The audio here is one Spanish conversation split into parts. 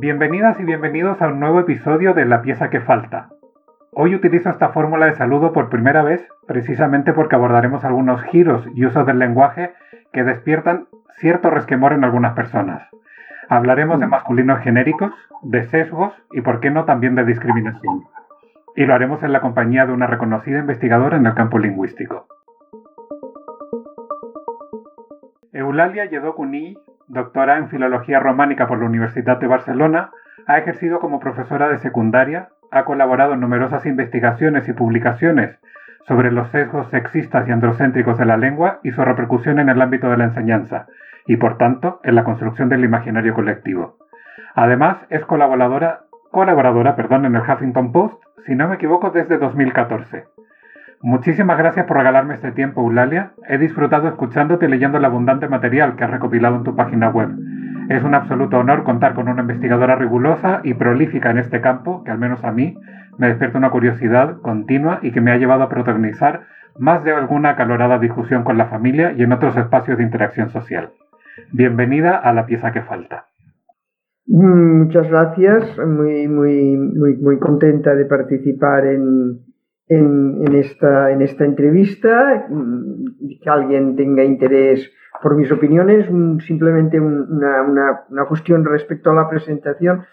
Bienvenidas y bienvenidos a un nuevo episodio de La pieza que falta. Hoy utilizo esta fórmula de saludo por primera vez precisamente porque abordaremos algunos giros y usos del lenguaje que despiertan cierto resquemor en algunas personas. Hablaremos de masculinos genéricos, de sesgos y, por qué no, también de discriminación. Y lo haremos en la compañía de una reconocida investigadora en el campo lingüístico. Eulalia Lledó doctora en Filología Románica por la Universidad de Barcelona, ha ejercido como profesora de secundaria, ha colaborado en numerosas investigaciones y publicaciones sobre los sesgos sexistas y androcéntricos de la lengua y su repercusión en el ámbito de la enseñanza, y por tanto en la construcción del imaginario colectivo. Además, es colaboradora, colaboradora perdón, en el Huffington Post, si no me equivoco, desde 2014. Muchísimas gracias por regalarme este tiempo, Eulalia. He disfrutado escuchándote y leyendo el abundante material que has recopilado en tu página web. Es un absoluto honor contar con una investigadora rigurosa y prolífica en este campo, que al menos a mí me despierta una curiosidad continua y que me ha llevado a protagonizar más de alguna acalorada discusión con la familia y en otros espacios de interacción social. Bienvenida a la pieza que falta. Mm, muchas gracias, muy, muy, muy, muy contenta de participar en, en, esta, en esta entrevista, mm, que alguien tenga interés por mis opiniones, simplemente una, una, cuestión respecto a la presentación.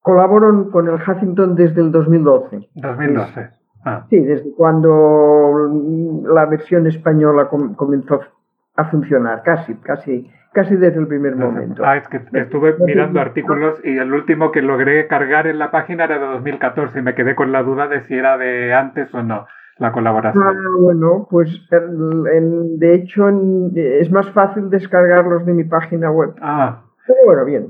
Colaboro con el Huffington desde el 2012. 2012. Ah. Sí, desde cuando la versión española comenzó a funcionar, casi, casi casi desde el primer momento. Ah, es que estuve mirando artículos y el último que logré cargar en la página era de 2014 y me quedé con la duda de si era de antes o no la colaboración. Ah, bueno, pues de hecho es más fácil descargarlos de mi página web. Ah. Pero bueno, bien,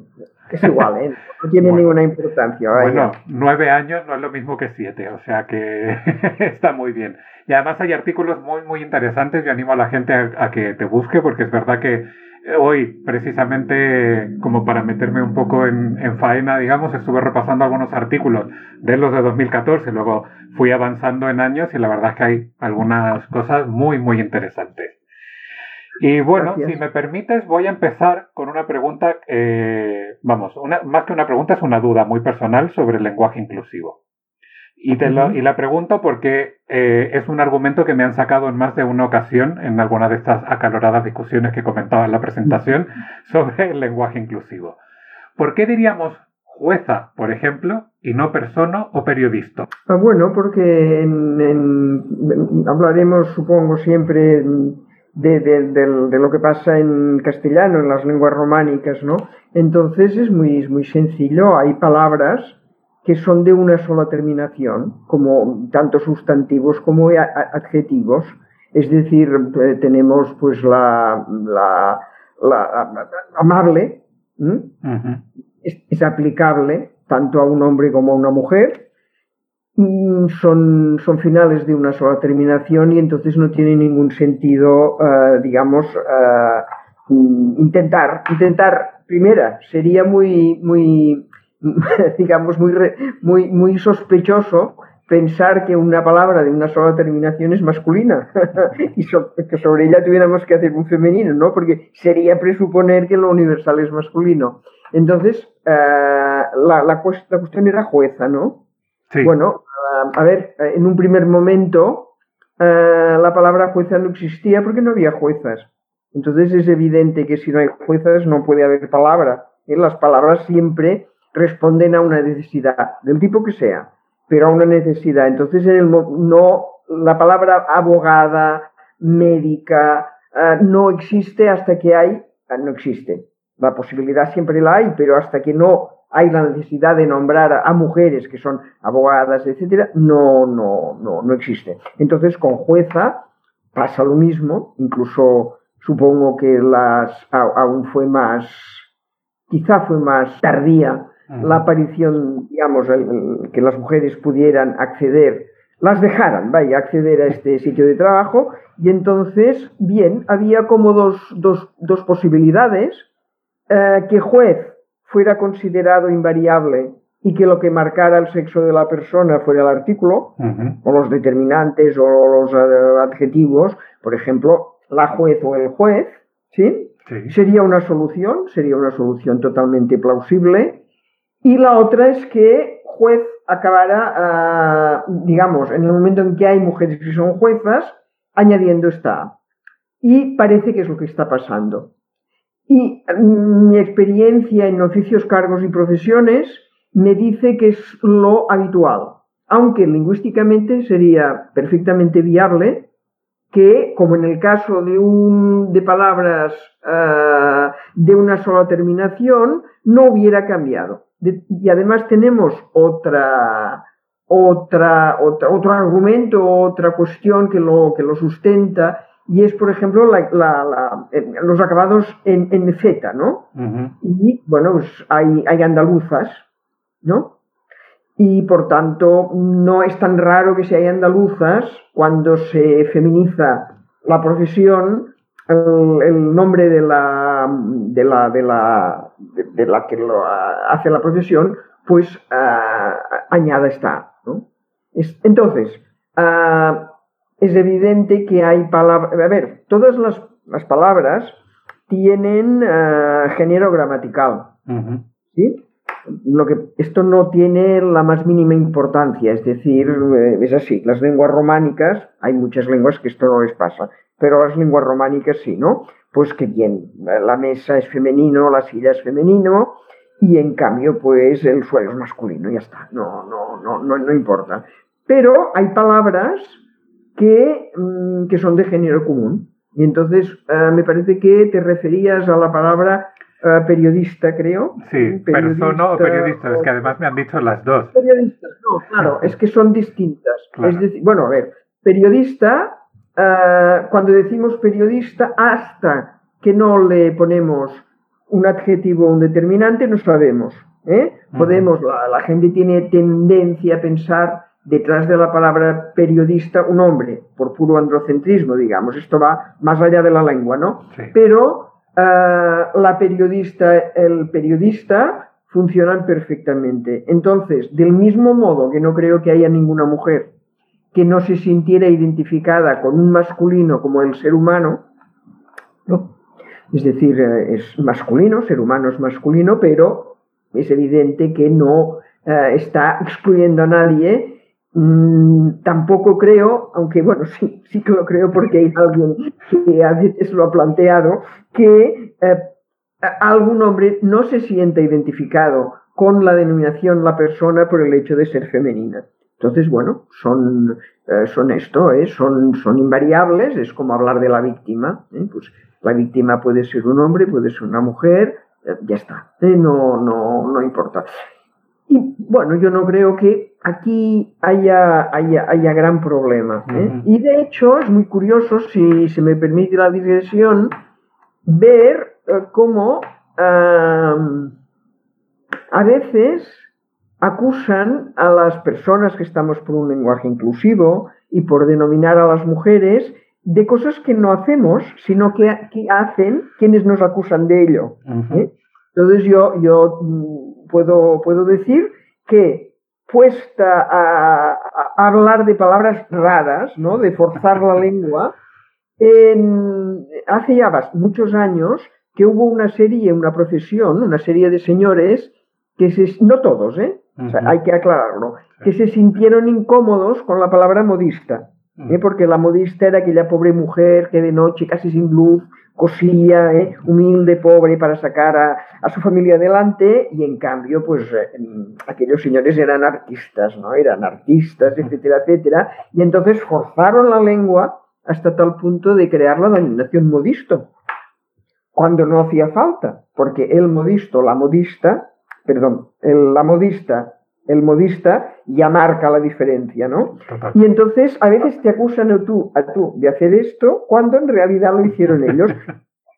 es igual, ¿eh? no tiene ninguna importancia. Bueno, nueve años no es lo mismo que siete, o sea que está muy bien. Y además hay artículos muy, muy interesantes. Yo animo a la gente a que te busque porque es verdad que hoy, precisamente como para meterme un poco en, faena, digamos, estuve repasando algunos artículos de los de 2014, luego fui avanzando en años y la verdad es que hay algunas cosas muy, muy interesantes. Y bueno, si me permites, voy a empezar con una pregunta, eh, vamos, una, más que una pregunta, es una duda muy personal sobre el lenguaje inclusivo. Y, te y la pregunto porque eh, es un argumento que me han sacado en más de una ocasión en alguna de estas acaloradas discusiones que comentaba en la presentación sobre el lenguaje inclusivo. ¿Por qué diríamos jueza, por ejemplo, y no persona o periodista? Ah, bueno, porque hablaremos, supongo, siempre de, de, lo que pasa en castellano, en las lenguas románicas, ¿no? Entonces es muy, muy sencillo, hay palabras que son de una sola terminación, como tanto sustantivos como adjetivos. Es decir, eh, tenemos pues la, la, amable, es, aplicable tanto a un hombre como a una mujer. Mm, son, son finales de una sola terminación y entonces no tiene ningún sentido, eh, digamos, eh, intentar, intentar, primera, sería muy, muy digamos, muy, muy, muy sospechoso pensar que una palabra de una sola terminación es masculina y que sobre ella tuviéramos que hacer un femenino, ¿no? Porque sería presuponer que lo universal es masculino. Entonces, eh, la, la, cuestión era jueza, ¿no? Bueno, a ver, en un primer momento eh, la palabra jueza no existía porque no había juezas. Entonces es evidente que si no hay juezas no puede haber palabra. Las palabras siempre responden a una necesidad, del tipo que sea, pero a una necesidad. Entonces, en el, no, la palabra abogada, médica, ah, no existe hasta que hay, ah, no existe. La posibilidad siempre la hay, pero hasta que no hay la necesidad de nombrar a, mujeres que son abogadas, etcétera, no, no, no, no existe. Entonces, con jueza pasa lo mismo, incluso supongo que las aún fue más, quizá fue más tardía la aparición, digamos, que las mujeres pudieran acceder, las dejaran, vaya, acceder a este sitio de trabajo, y entonces, bien, había como dos, dos, dos posibilidades, eh, que juez fuera considerado invariable y que lo que marcara el sexo de la persona fuera el artículo, o los determinantes o los eh, adjetivos, por ejemplo, la juez o el juez, ¿sí? Sería una solución, sería una solución totalmente plausible. Y la otra es que juez acabara, ah, digamos, en el momento en que hay mujeres que son juezas, añadiendo esta A. Y parece que es lo que está pasando. Y mm, mi experiencia en oficios, cargos y profesiones me dice que es lo habitual, aunque lingüísticamente sería perfectamente viable que, como en el caso de, un, de palabras ah, de una sola terminación, no hubiera cambiado. y además tenemos otra, otra, otra, otro argumento, otra cuestión que lo, que lo sustenta, y es, por ejemplo, eh, los acabados en, en Z, ¿no? Y, bueno, pues hay, hay andaluzas, ¿no? Y, por tanto, no es tan raro que si hay andaluzas, cuando se feminiza la profesión, el, nombre de la, de la, de la, de, la que lo hace la profesión, pues uh, añada esta, ¿no? entonces, uh, es evidente que hay palabras, a ver, todas las, las palabras tienen uh, género gramatical, ¿sí? Lo que, esto no tiene la más mínima importancia, es decir, eh, es así, las lenguas románicas, hay muchas lenguas que esto no les pasa, pero las lenguas románicas sí, ¿no? Pues que bien, la mesa es femenino, la silla es femenino, y en cambio, pues el suelo es masculino, ya está, no, no, no, no, no importa. Pero hay palabras que, mm, que son de género común. Y entonces eh, me parece que te referías a la palabra eh, periodista, creo. Sí, persona o periodista, es que además me han dicho las dos. Periodistas, no, claro, es que son distintas. Es decir, bueno, a ver, periodista, eh, cuando decimos periodista, hasta que no le ponemos un adjetivo o un determinante, no sabemos. Podemos, la, la gente tiene tendencia a pensar detrás de la palabra periodista un hombre, por puro androcentrismo, digamos. Esto va más allá de la lengua, ¿no? Pero uh, la periodista, el periodista funcionan perfectamente. Entonces, del mismo modo que no creo que haya ninguna mujer que no se sintiera identificada con un masculino como el ser humano, ¿no? Es decir, eh, es masculino, ser humano es masculino, pero es evidente que no uh, está excluyendo a nadie Mm, tampoco creo, aunque bueno, sí, sí que lo creo porque hay alguien que a veces lo ha planteado, que eh, algún hombre no se sienta identificado con la denominación la persona por el hecho de ser femenina. Entonces, bueno, son, eh, son esto, ¿eh? son, son invariables, es como hablar de la víctima. Pues la víctima puede ser un hombre, puede ser una mujer, ya está, no, no, no importa. Y bueno, yo no creo que aquí haya, haya, gran problema. ¿eh? Y de hecho es muy curioso, si se me permite la digresión, ver eh, cómo a veces acusan a las personas que estamos por un lenguaje inclusivo y por denominar a las mujeres de cosas que no hacemos, sino que, hacen quienes nos acusan de ello. ¿eh? Entonces yo, yo puedo, puedo decir que puesta a, hablar de palabras raras, ¿no? de forzar la lengua, hace ya muchos años que hubo una serie, una profesión, una serie de señores que se, no todos, ¿eh? hay que aclararlo, que se sintieron incómodos con la palabra modista, ¿eh? porque la modista era aquella pobre mujer que de noche, casi sin luz, cosilla, ¿eh? humilde, pobre, para sacar a, su familia adelante, y en cambio, pues eh, aquellos señores eran artistas, ¿no? Eran artistas, etcétera, etcétera, y entonces forzaron la lengua hasta tal punto de crear la denominación modisto, cuando no hacía falta, porque el modisto, la modista, perdón, el, la modista el modista ya marca la diferencia, ¿no? Y entonces a veces te acusan a tú, a tú de hacer esto cuando en realidad lo hicieron ellos.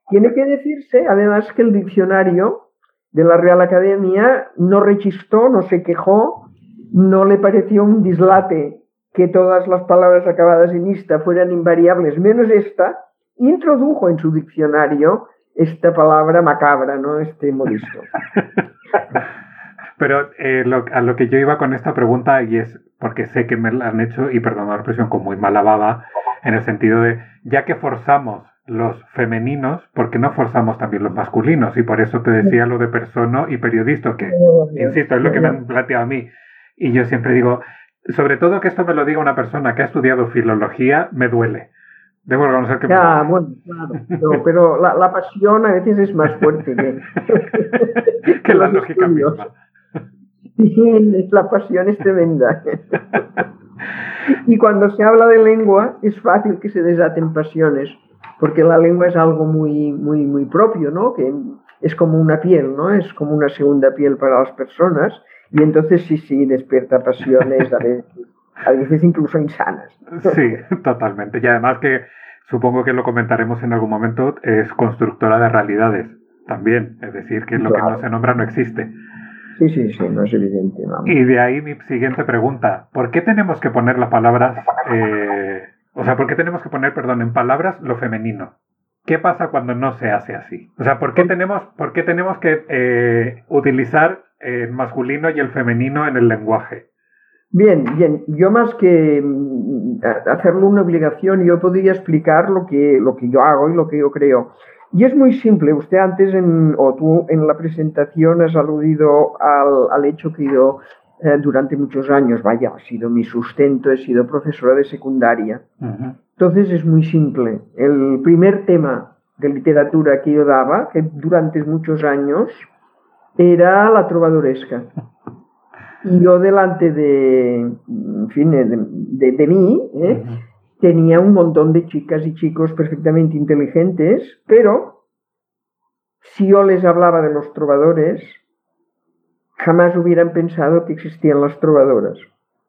Tiene que decirse, además, que el diccionario de la Real Academia no rechistó, no se quejó, no le pareció un dislate que todas las palabras acabadas en ista fueran invariables, menos esta, introdujo en su diccionario esta palabra macabra, ¿no? Este modisto. Pero eh, a lo que yo iba con esta pregunta, y es porque sé que me la han hecho, y perdón la expresión, con muy mala baba, en el sentido de, ya que forzamos los femeninos, ¿por qué no forzamos también los masculinos? Y por eso te decía lo de persona y periodista, que, insisto, es lo que me han planteado a mí. Y yo siempre digo, sobre todo que esto me lo diga una persona que ha estudiado filología, me duele. Debo reconocer que... Ya, bueno, claro, pero la, la, pasión a veces es más fuerte que, que la lógica misma. Sí, la pasión es tremenda. y cuando se habla de lengua es fácil que se desaten pasiones porque la lengua es algo muy, muy, muy propio, ¿no? Que es como una piel, ¿no? Es como una segunda piel para las personas y entonces sí, sí, despierta pasiones a veces, a veces incluso insanas. Sí, totalmente. Y además que supongo que lo comentaremos en algún momento, es constructora de realidades también, es decir, que lo que no se nombra no existe. Sí, sí, sí, no es evidente. Y de ahí mi siguiente pregunta, ¿por qué tenemos que poner las palabras eh, o sea, ¿por qué tenemos que poner, perdón, en palabras lo femenino? ¿Qué pasa cuando no se hace así? O sea, ¿por qué tenemos, por qué tenemos que eh, utilizar el masculino y el femenino en el lenguaje? Bien, bien. Yo más que mm, hacerlo una obligación, yo podría explicar lo que, lo que yo hago y lo que yo creo. Y es muy simple. Usted antes, en, o tú en la presentación, has aludido al, al hecho que yo eh, durante muchos años, vaya, ha sido mi sustento, he sido profesora de secundaria. Entonces es muy simple. El primer tema de literatura que yo daba, que durante muchos años, era la trovadoresca. Y yo delante de, en fin, de, de, mí, ¿eh? Tenía un montón de chicas y chicos perfectamente inteligentes, pero si yo les hablaba de los trovadores, jamás hubieran pensado que existían las trovadoras.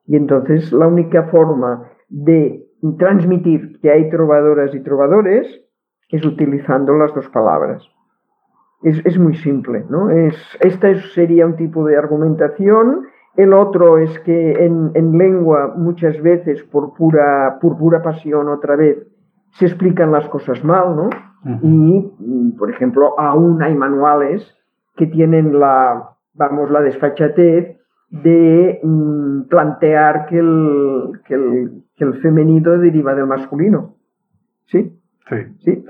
Y entonces la única forma de transmitir que hay trovadoras y trovadores es utilizando las dos palabras. Es, muy simple, ¿no? Es, esta sería un tipo de argumentación. El otro es que en, lengua muchas veces por pura, por pura pasión otra vez se explican las cosas mal, ¿no? Y, por ejemplo, aún hay manuales que tienen la, vamos, la desfachatez de mm, plantear que el, que, el, que el, femenino deriva del masculino. ¿Sí? Sí. ¿Sí?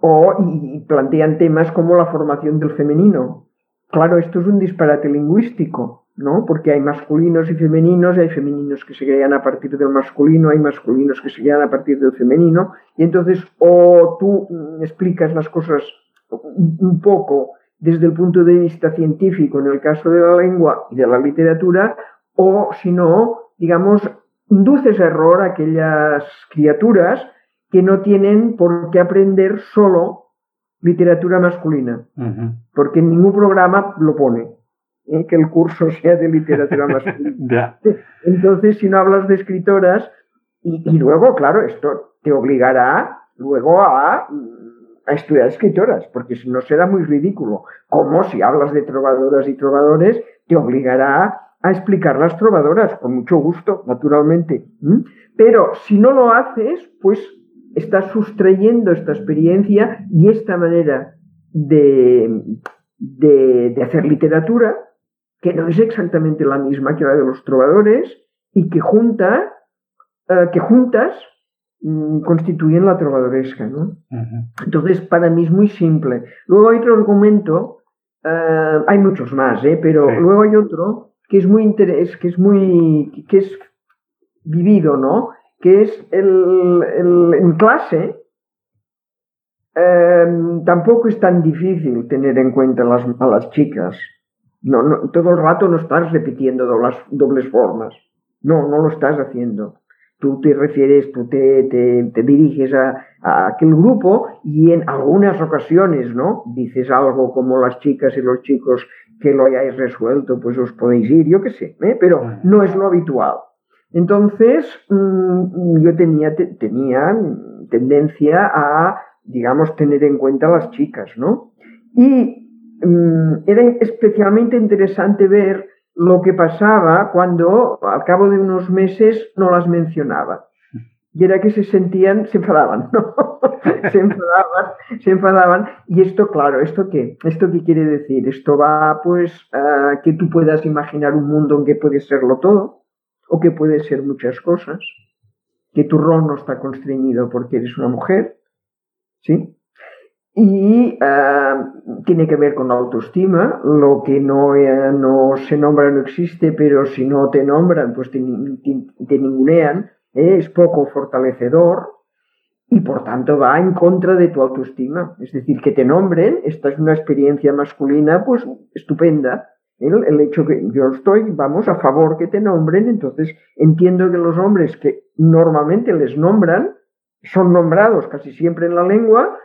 O y plantean temas como la formación del femenino. Claro, esto es un disparate lingüístico, ¿no? Porque hay masculinos y femeninos, hay femeninos que se crean a partir del masculino, hay masculinos que se crean a partir del femenino, y entonces o tú mm, explicas las cosas un poco desde el punto de vista científico en el caso de la lengua y de la literatura, o si no, digamos, induces a error a aquellas criaturas que no tienen por qué aprender solo literatura masculina, porque ningún programa lo pone, ¿eh? que el curso sea de literatura masculina. Entonces, si no hablas de escritoras, y luego, claro, esto te obligará luego a a estudiar escritoras, porque si no será muy ridículo. Como si hablas de trovadoras y trovadores, te obligará a explicar las trovadoras, con mucho gusto, naturalmente. Pero si no lo haces, pues estás sustrayendo esta experiencia y esta manera de, de, hacer literatura, que no es exactamente la misma que la de los trovadores, y que junta, eh, que juntas Mm, constituyen la trovadoresca. ¿no? Entonces, para mí es muy simple. Luego hay otro argumento, eh, hay muchos más, ¿eh? pero luego hay otro que es muy interés, que es muy que es vivido, ¿no? Que es el, en clase em, tampoco es tan difícil tener en cuenta las, a las chicas. No, no, todo el rato no estás repitiendo dobles, dobles formas. No, no lo estás haciendo tú te refieres, tú te, te, diriges a, aquel grupo y en algunas ocasiones, ¿no? Dices algo como las chicas y los chicos que lo hayáis resuelto, pues os podéis ir, yo qué sé, ¿eh? pero no es lo habitual. Entonces, mm, yo tenía, tenía tendencia a, digamos, tener en cuenta a las chicas, ¿no? Y era especialmente interesante ver lo que pasaba cuando al cabo de unos meses no las mencionaba. Y era que se sentían, se enfadaban, ¿no? se enfadaban, se enfadaban. Y esto, claro, ¿esto qué? ¿Esto qué quiere decir? Esto va, pues, a que tú puedas imaginar un mundo en que puede serlo todo, o que puede ser muchas cosas, que tu rol no está constreñido porque eres una mujer, ¿sí? Y ah, tiene que ver con autoestima, lo que no, eh, no se nombra no existe, pero si no te nombran, pues te, ningunean, ¿eh? es poco fortalecedor y por tanto va en contra de tu autoestima. Es decir, que te nombren, esta es una experiencia masculina, pues estupenda. El, el, hecho que yo estoy, vamos, a favor que te nombren, entonces entiendo que los hombres que normalmente les nombran, son nombrados casi siempre en la lengua,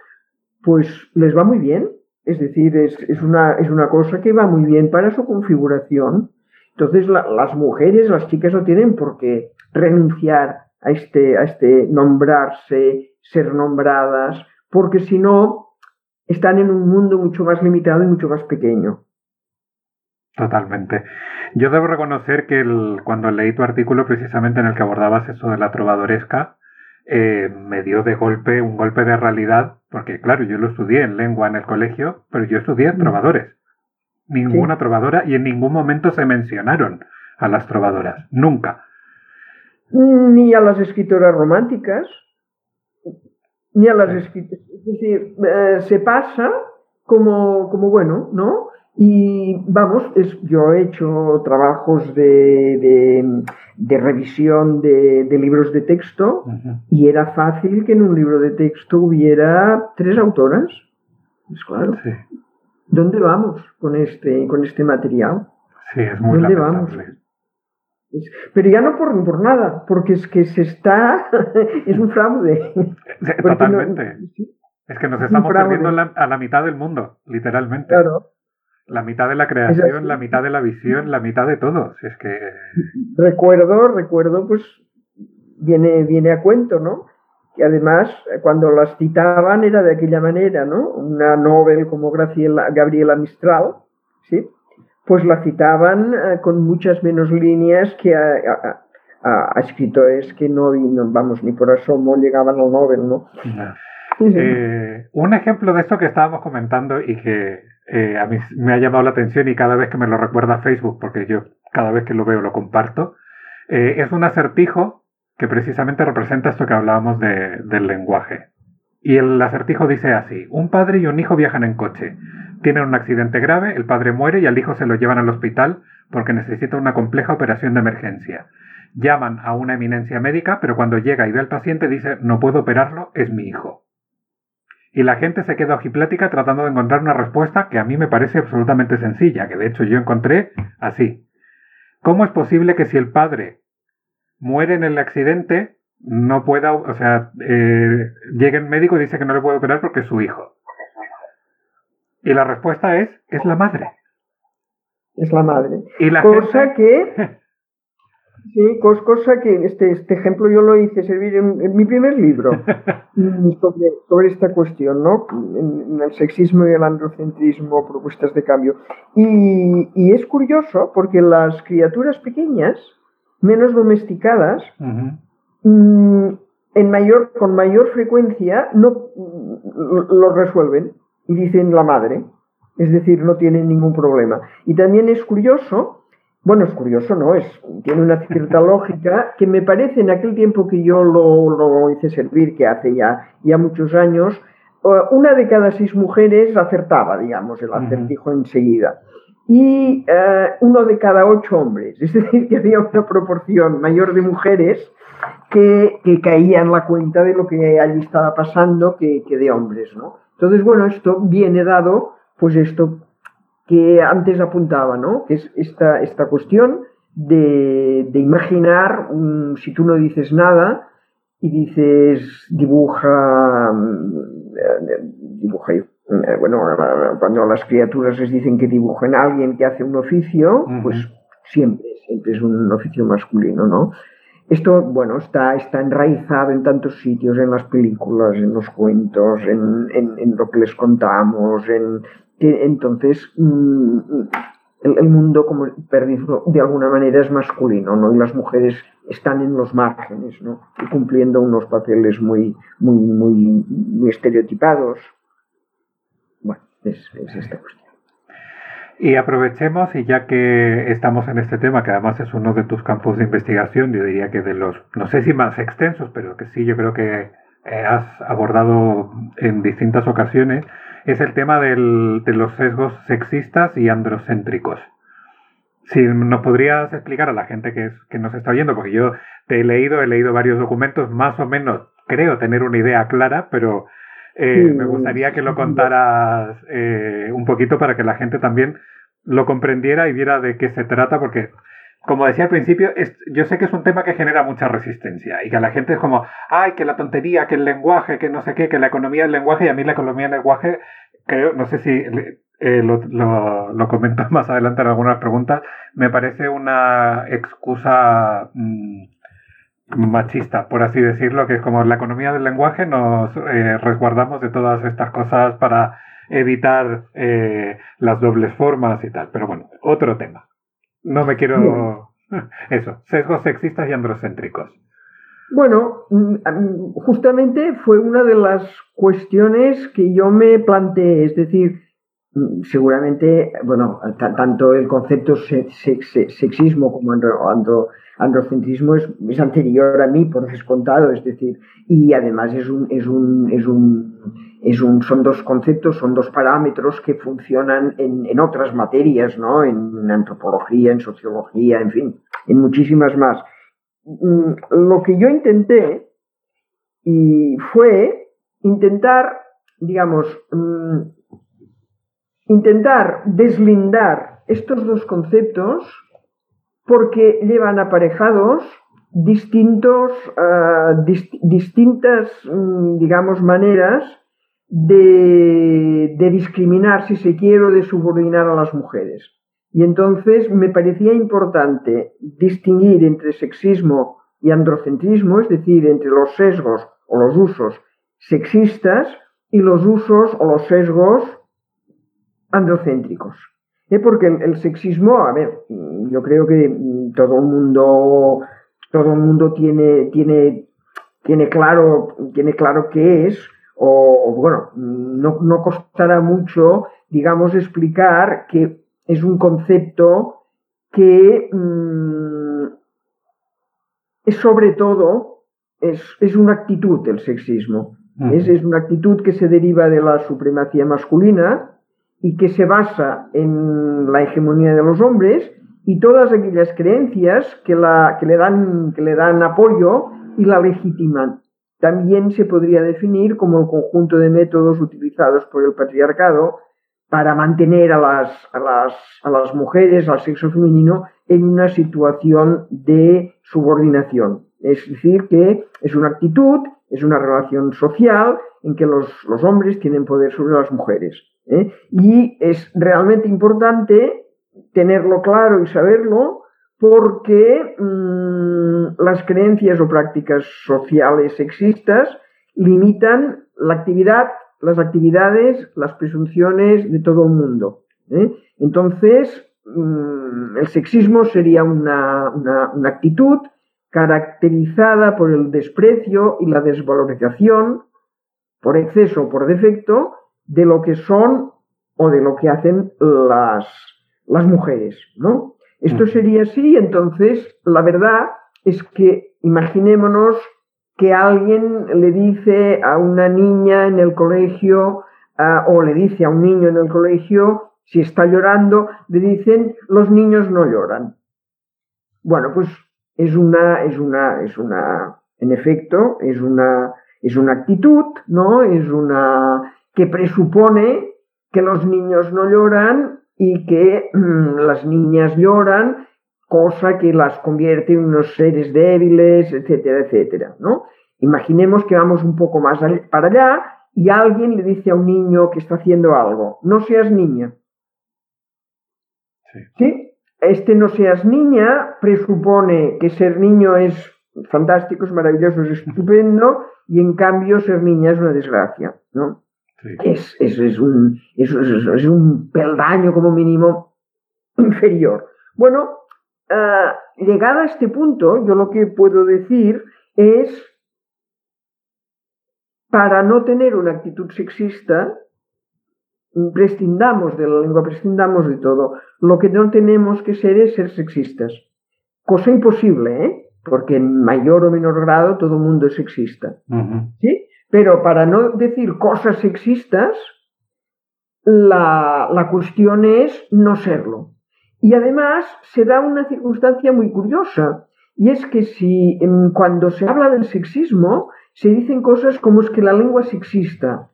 pues les va muy bien. Es decir, es, es, una, es una cosa que va muy bien para su configuración. Entonces la, las mujeres, las chicas no tienen por qué renunciar a este, a este nombrarse, ser nombradas, porque si no, están en un mundo mucho más limitado y mucho más pequeño. Totalmente. Yo debo reconocer que cuando leí tu artículo precisamente en el que abordabas eso de la trovadoresca, eh, me dio de golpe un golpe de realidad, porque claro, yo lo estudié en lengua en el colegio, pero yo estudié mm. trovadores. Ninguna trovadora y en ningún momento se mencionaron a las trovadoras, nunca. Ni a las escritoras románticas, ni a las escritoras. Es decir, eh, se pasa como, como bueno, ¿no? Y vamos, es, yo he hecho trabajos de, de, revisión de, de, libros de texto y era fácil que en un libro de texto hubiera tres autoras. Es claro. ¿Dónde vamos con este, con este material? Sí, es muy ¿Dónde vamos? Pero ya no por, por nada, porque es que se está, es un fraude. Totalmente. es que nos estamos perdiendo a la mitad del mundo, literalmente. Claro. La mitad de la creación, la mitad de la visión, la mitad de todo. Si es que. Recuerdo, recuerdo, pues viene, viene a cuento, ¿no? Que además, cuando las citaban era de aquella manera, ¿no? Una novel como Graciela, Gabriela Mistral, ¿sí? Pues la citaban eh, con muchas menos líneas que a, escritores que no, vamos, ni por asomo llegaban al novel, ¿no? Eh, un ejemplo de esto que estábamos comentando y que eh, a mí me ha llamado la atención y cada vez que me lo recuerda Facebook, porque yo cada vez que lo veo lo comparto, eh, es un acertijo que precisamente representa esto que hablábamos de, del lenguaje. Y el acertijo dice así, un padre y un hijo viajan en coche, tienen un accidente grave, el padre muere y al hijo se lo llevan al hospital porque necesita una compleja operación de emergencia. Llaman a una eminencia médica, pero cuando llega y ve al paciente dice, no puedo operarlo, es mi hijo y la gente se queda ojiplática tratando de encontrar una respuesta que a mí me parece absolutamente sencilla, que de hecho yo encontré así. ¿Cómo es posible que si el padre muere en el accidente, no pueda, o sea, eh, llegue el médico y dice que no le puede operar porque es su hijo? Y la respuesta es, es la madre. Es la madre. Y la Cosa que Sí, cosa que este, este ejemplo yo lo hice servir en, mi primer libro mm, sobre, esta cuestión, ¿no? En, el sexismo y el androcentrismo, propuestas de cambio. Y, es curioso porque las criaturas pequeñas, menos domesticadas, mm, en mayor, con mayor frecuencia no lo resuelven y dicen la madre, es decir, no tienen ningún problema. Y también es curioso bueno, es curioso, ¿no? Es, tiene una cierta lógica que me parece en aquel tiempo que yo lo, hice servir, que hace ya, ya muchos años, una de cada seis mujeres acertaba, digamos, el acertijo enseguida. Y eh, uno de cada ocho hombres. Es decir, que había una proporción mayor de mujeres que, que caían la cuenta de lo que allí estaba pasando que, que de hombres, ¿no? Entonces, bueno, esto viene dado, pues esto que antes apuntaba, ¿no? Que es esta, esta cuestión de, imaginar, si tú no dices nada y dices dibuja, mm, dibuja, eh, bueno, cuando las criaturas les dicen que dibujen a alguien que hace un oficio, pues siempre, siempre es un oficio masculino, ¿no? Esto, bueno, está, está enraizado en tantos sitios, en las películas, en los cuentos, en, en lo que les contamos, en, entonces mm, el, mundo como de alguna manera es masculino, ¿no? Y las mujeres están en los márgenes, ¿no? Y cumpliendo unos papeles muy, muy, muy, muy estereotipados. Bueno, es, es esta cuestión. Y aprovechemos, y ya que estamos en este tema, que además es uno de tus campos de investigación, yo diría que de los, no sé si más extensos, pero que sí, yo creo que eh, has abordado en distintas ocasiones es el tema de los sesgos sexistas y androcéntricos. Si nos podrías explicar a la gente que, que nos está oyendo, porque yo te he leído, he leído varios documentos, más o menos creo tener una idea clara, pero eh, me gustaría que lo contaras eh, un poquito para que la gente también lo comprendiera y viera de qué se trata, porque como decía al principio, yo sé que es un tema que genera mucha resistencia y que a la gente es como, ay, que la tontería, que el lenguaje, que no sé qué, que la economía del lenguaje y a mí la economía del lenguaje, creo, no sé si eh, lo, lo, comento más adelante en algunas preguntas, me parece una excusa mm, machista, por así decirlo, que es como la economía del lenguaje nos eh, resguardamos de todas estas cosas para evitar eh, las dobles formas y tal. Pero bueno, otro tema. No me quiero... Eso, sesgos sexistas y androcéntricos. Bueno, mm, justamente fue una de las cuestiones que yo me planteé, es decir, mm, seguramente, bueno, tanto el concepto sexismo como andro androcentrismo es, es, anterior a mí, por descontado, es decir, y además es un, es un, es un, son dos conceptos, son dos parámetros que funcionan en, en otras materias, ¿no? En antropología, en sociología, en fin, en muchísimas más. Mm, lo que yo intenté y fue intentar, digamos, mm, intentar deslindar estos dos conceptos porque llevan aparejados distintos, dist distintas, mm, digamos, maneras de, discriminar, si se quiere, o de subordinar a las mujeres. Y entonces me parecía importante distinguir entre sexismo y androcentrismo, es decir, entre los sesgos o los usos sexistas y los usos o los sesgos androcéntricos. ¿Eh? Porque el, sexismo, a ver, yo creo que todo el mundo, todo el mundo tiene, tiene, tiene, claro, tiene claro qué es, o, bueno, no, no costará mucho, digamos, explicar que es un concepto que mm, es sobre todo, es, es, una actitud el sexismo. es, es, una actitud que se deriva de la supremacía masculina, y que se basa en la hegemonía de los hombres y todas aquellas creencias que, la, que, le, dan, que le dan apoyo y la legitiman. También se podría definir como el conjunto de métodos utilizados por el patriarcado para mantener a las, a las, a las mujeres, al sexo femenino, en una situación de subordinación. Es decir, que es una actitud, es una relación social en que los, los hombres tienen poder sobre las mujeres. ¿eh? Y es realmente importante tenerlo claro y saberlo porque mm, las creencias o prácticas sociales sexistas limitan la actividad, las actividades, las presunciones de todo el mundo. ¿eh? Entonces, mm, el sexismo sería una, una actitud caracterizada por el desprecio y la desvalorización, por exceso o por defecto, de lo que son o de lo que hacen las, las mujeres, ¿no? Esto sería así, entonces la verdad es que imaginémonos que alguien le dice a una niña en el colegio o le dice a un niño en el colegio, si está llorando, le dicen los niños no lloran. Bueno, pues es una, es una, es una, en efecto, es una, es una actitud, ¿no? Es una, que presupone que los niños no lloran y que mm, las niñas lloran, cosa que las convierte en unos seres débiles, etcétera, etcétera, ¿no? Imaginemos que vamos un poco más para allá y alguien le dice a un niño que está haciendo algo, no seas niña. Sí. ¿Sí? Este no seas niña presupone que ser niño es fantástico, es maravilloso, es estupendo, y en cambio ser niña es una desgracia, ¿no? Es, es, un, es, un peldaño como mínimo inferior. Bueno, uh, llegada a este punto, yo lo que puedo decir es, para no tener una actitud sexista, prescindamos de la lengua, prescindamos de todo. Lo que no tenemos que ser es ser sexistas. Cosa imposible, ¿eh? Porque en mayor o menor grado todo el mundo es sexista. ¿Sí? Pero para no decir cosas sexistas, la, la cuestión es no serlo. Y además se da una circunstancia muy curiosa, y es que si cuando se habla del sexismo se dicen cosas como es que la lengua es sexista.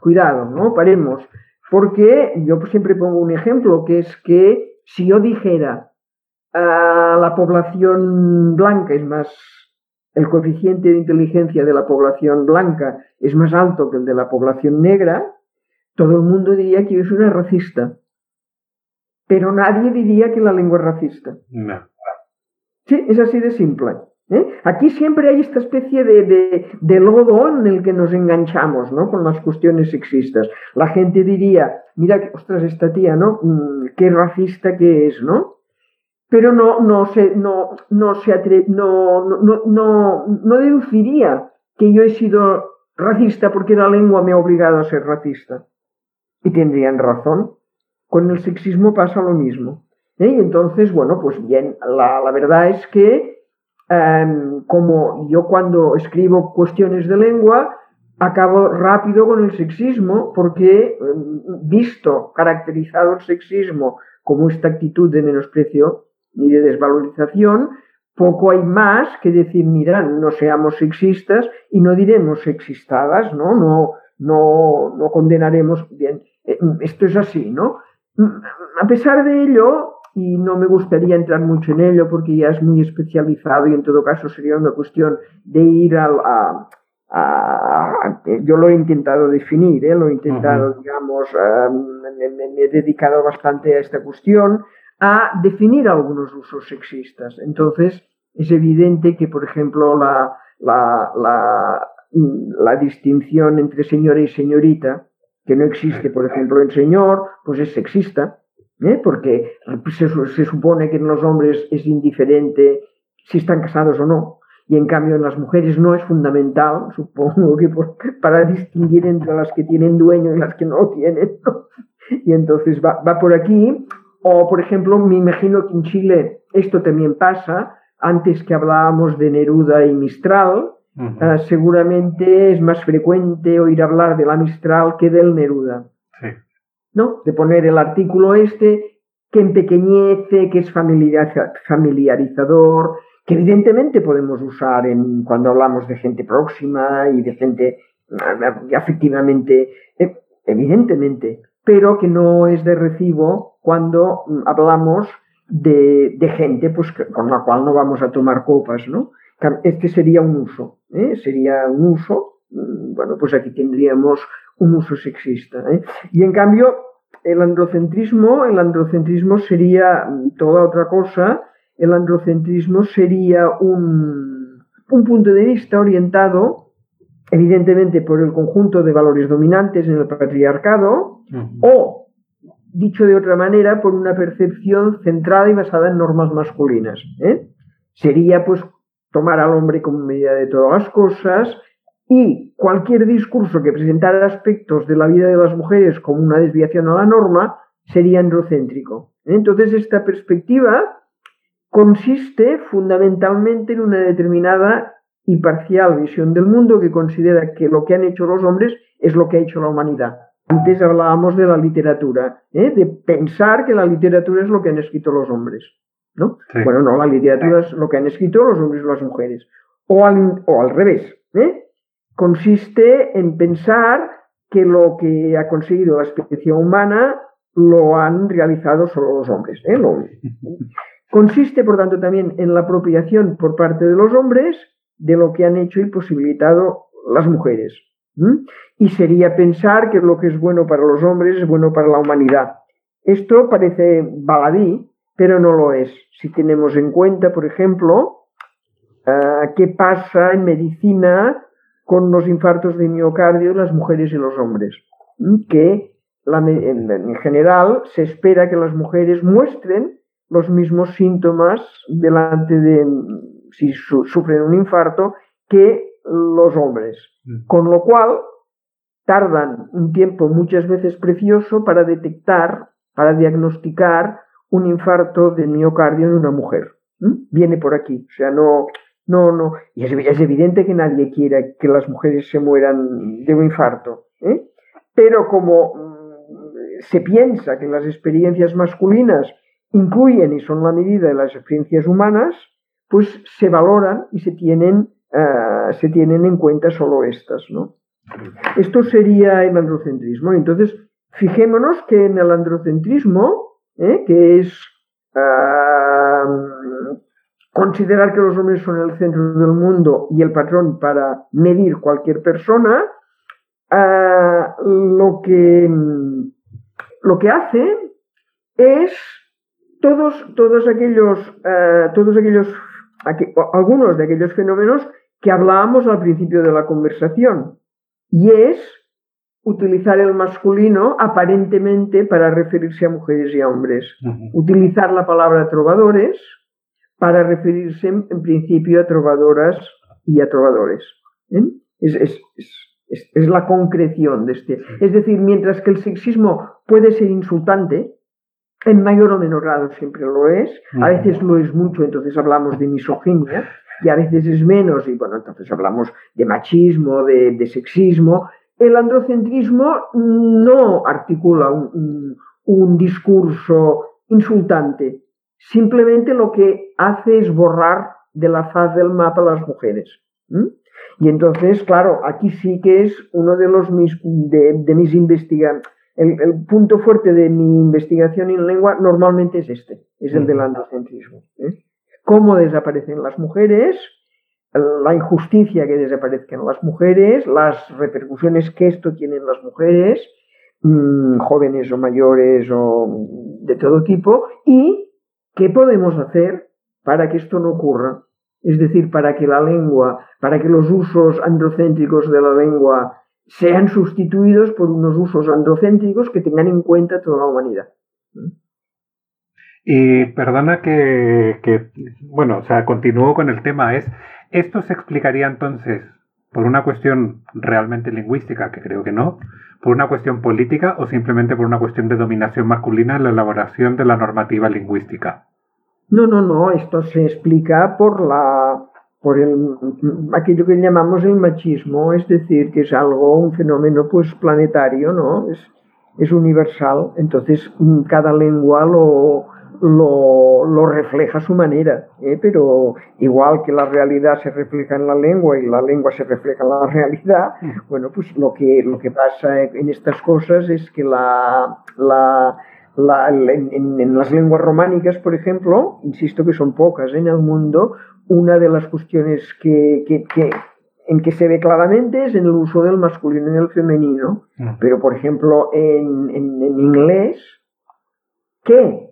Cuidado, ¿no? Paremos. Porque yo siempre pongo un ejemplo, que es que si yo dijera a la población blanca es más, el coeficiente de inteligencia de la población blanca es más alto que el de la población negra, todo el mundo diría que yo soy una racista. Pero nadie diría que la lengua es racista. No. Sí, es así de simple. ¿eh? Aquí siempre hay esta especie de, de, lodo en el que nos enganchamos, ¿no? Con las cuestiones sexistas. La gente diría, mira, ostras, esta tía, ¿no? Mm, qué racista que es, ¿no? Pero no, no se, no, no se no, no, no, no deduciría que yo he sido racista porque la lengua me ha obligado a ser racista. Y tendrían razón. Con el sexismo pasa lo mismo. ¿eh? Y entonces, bueno, pues bien, la, la verdad es que Em, como yo cuando escribo cuestiones de lengua, acabo rápido con el sexismo porque em, visto, caracterizado el sexismo como esta actitud de menosprecio y de desvalorización, poco hay más que decir, mira, no seamos sexistas y no diremos sexistadas, ¿no? No, no, no condenaremos, bien, eh, esto es así, ¿no? A pesar de ello, y no me gustaría entrar mucho en ello porque ya es muy especializado y en todo caso sería una cuestión de ir a, yo lo he intentado definir, ¿eh? lo he intentado, digamos, me, he dedicado bastante a esta cuestión, a definir algunos usos sexistas. Entonces, es evidente que, por ejemplo, la, la, la, distinción entre señora y señorita, que no existe, por ejemplo, en señor, pues es sexista. ¿eh? porque se, supone que en los hombres es indiferente si están casados o no, y en cambio en las mujeres no es fundamental, supongo que para distinguir entre las que tienen dueño y las que no tienen, y entonces va, por aquí, o por ejemplo, me imagino que en Chile esto también pasa, antes que hablábamos de Neruda y Mistral, eh, seguramente es más frecuente oír hablar de la Mistral que del Neruda. ¿no? De poner el artículo este que empequeñece, que es familiarizador, que evidentemente podemos usar en, cuando hablamos de gente próxima y de gente afectivamente, eh, evidentemente, pero que no es de recibo cuando hablamos de, gente pues, con la cual no vamos a tomar copas, ¿no? Este sería un uso, ¿eh? sería un uso, mm, bueno, pues aquí tendríamos un uso sexista. ¿eh? Y en cambio, el androcentrismo, el androcentrismo sería toda otra cosa, el androcentrismo sería un, un punto de vista orientado evidentemente por el conjunto de valores dominantes en el patriarcado o, dicho de otra manera, por una percepción centrada y basada en normas masculinas. ¿eh? Sería pues tomar al hombre como medida de todas las cosas, y cualquier discurso que presentara aspectos de la vida de las mujeres como una desviación a la norma sería androcéntrico. Entonces, esta perspectiva consiste fundamentalmente en una determinada y parcial visión del mundo que considera que lo que han hecho los hombres es lo que ha hecho la humanidad. Antes hablábamos de la literatura, ¿eh? de pensar que la literatura es lo que han escrito los hombres. ¿no? Bueno, no, la literatura es lo que han escrito los hombres y las mujeres. O al, o al revés. ¿eh? consiste en pensar que lo que ha conseguido la especie humana lo han realizado solo los hombres. ¿eh? consiste, por tanto, también en la apropiación por parte de los hombres de lo que han hecho y posibilitado las mujeres. Y sería pensar que lo que es bueno para los hombres es bueno para la humanidad. Esto parece baladí, pero no lo es. Si tenemos en cuenta, por ejemplo, ah, qué pasa en medicina con los infartos de miocardio las mujeres y los hombres, que en general se espera que las mujeres muestren los mismos síntomas delante de si sufren un infarto que los hombres, mm. con lo cual tardan un tiempo muchas veces precioso para detectar, para diagnosticar un infarto de miocardio en una mujer. Viene por aquí, o sea, no, No, no. Y es, es, evidente que nadie quiere que las mujeres se mueran de un infarto. ¿eh? Pero como mm, se piensa que las experiencias masculinas incluyen y son la medida de las experiencias humanas, pues se valoran y se tienen, uh, se tienen en cuenta solo estas, ¿no? Esto sería el androcentrismo. Entonces, fijémonos que en el androcentrismo, ¿eh? que es considerar que los hombres son el centro del mundo y el patrón para medir cualquier persona, uh, lo, que, lo que hace es todos, todos aquellos, uh, todos aquellos, aqu algunos de aquellos fenómenos que hablábamos al principio de la conversación, y es utilizar el masculino aparentemente para referirse a mujeres y a hombres. Uh -huh. Utilizar la palabra trovadores para referirse en, en, principio a trovadoras y a trovadores. ¿eh? Es, es, es, es, la concreción de este. Es decir, mientras que el sexismo puede ser insultante, en mayor o menor grado siempre lo es, a veces lo es mucho, entonces hablamos de misoginia, y a veces es menos, y bueno, entonces hablamos de machismo, de, de sexismo. El androcentrismo no articula un, discurso insultante, simplemente lo que hace es borrar de la faz del mapa a las mujeres. ¿Mm? Y entonces, claro, aquí sí que es uno de los mis, de, de mis investigaciones. El, el, punto fuerte de mi investigación en lengua normalmente es este, es el del androcentrismo. ¿eh? Cómo desaparecen las mujeres, la injusticia que desaparezcan las mujeres, las repercusiones que esto tiene en las mujeres, mmm, jóvenes o mayores o de todo tipo, y qué podemos hacer para que esto no ocurra. Es decir, para que la lengua, para que los usos androcéntricos de la lengua sean sustituidos por unos usos androcéntricos que tengan en cuenta toda la humanidad. Y perdona que, que, bueno, o sea, continúo con el tema, es, ¿esto se explicaría entonces por una cuestión realmente lingüística, que creo que no, por una cuestión política o simplemente por una cuestión de dominación masculina en la elaboración de la normativa lingüística? No, no, no, esto se explica por la por el aquello que llamamos el machismo, es decir, que es algo, un fenómeno pues planetario, ¿no? Es, es universal, entonces cada lengua lo, lo, lo, refleja a su manera, ¿eh? pero igual que la realidad se refleja en la lengua y la lengua se refleja en la realidad, bueno, pues lo que, lo que pasa en estas cosas es que la, la, la en, en, las lenguas románicas, por ejemplo, insisto que son pocas en el mundo, una de las cuestiones que, que, que en que se ve claramente es en el uso del masculino y el femenino, pero por ejemplo en, en, en inglés, ¿qué?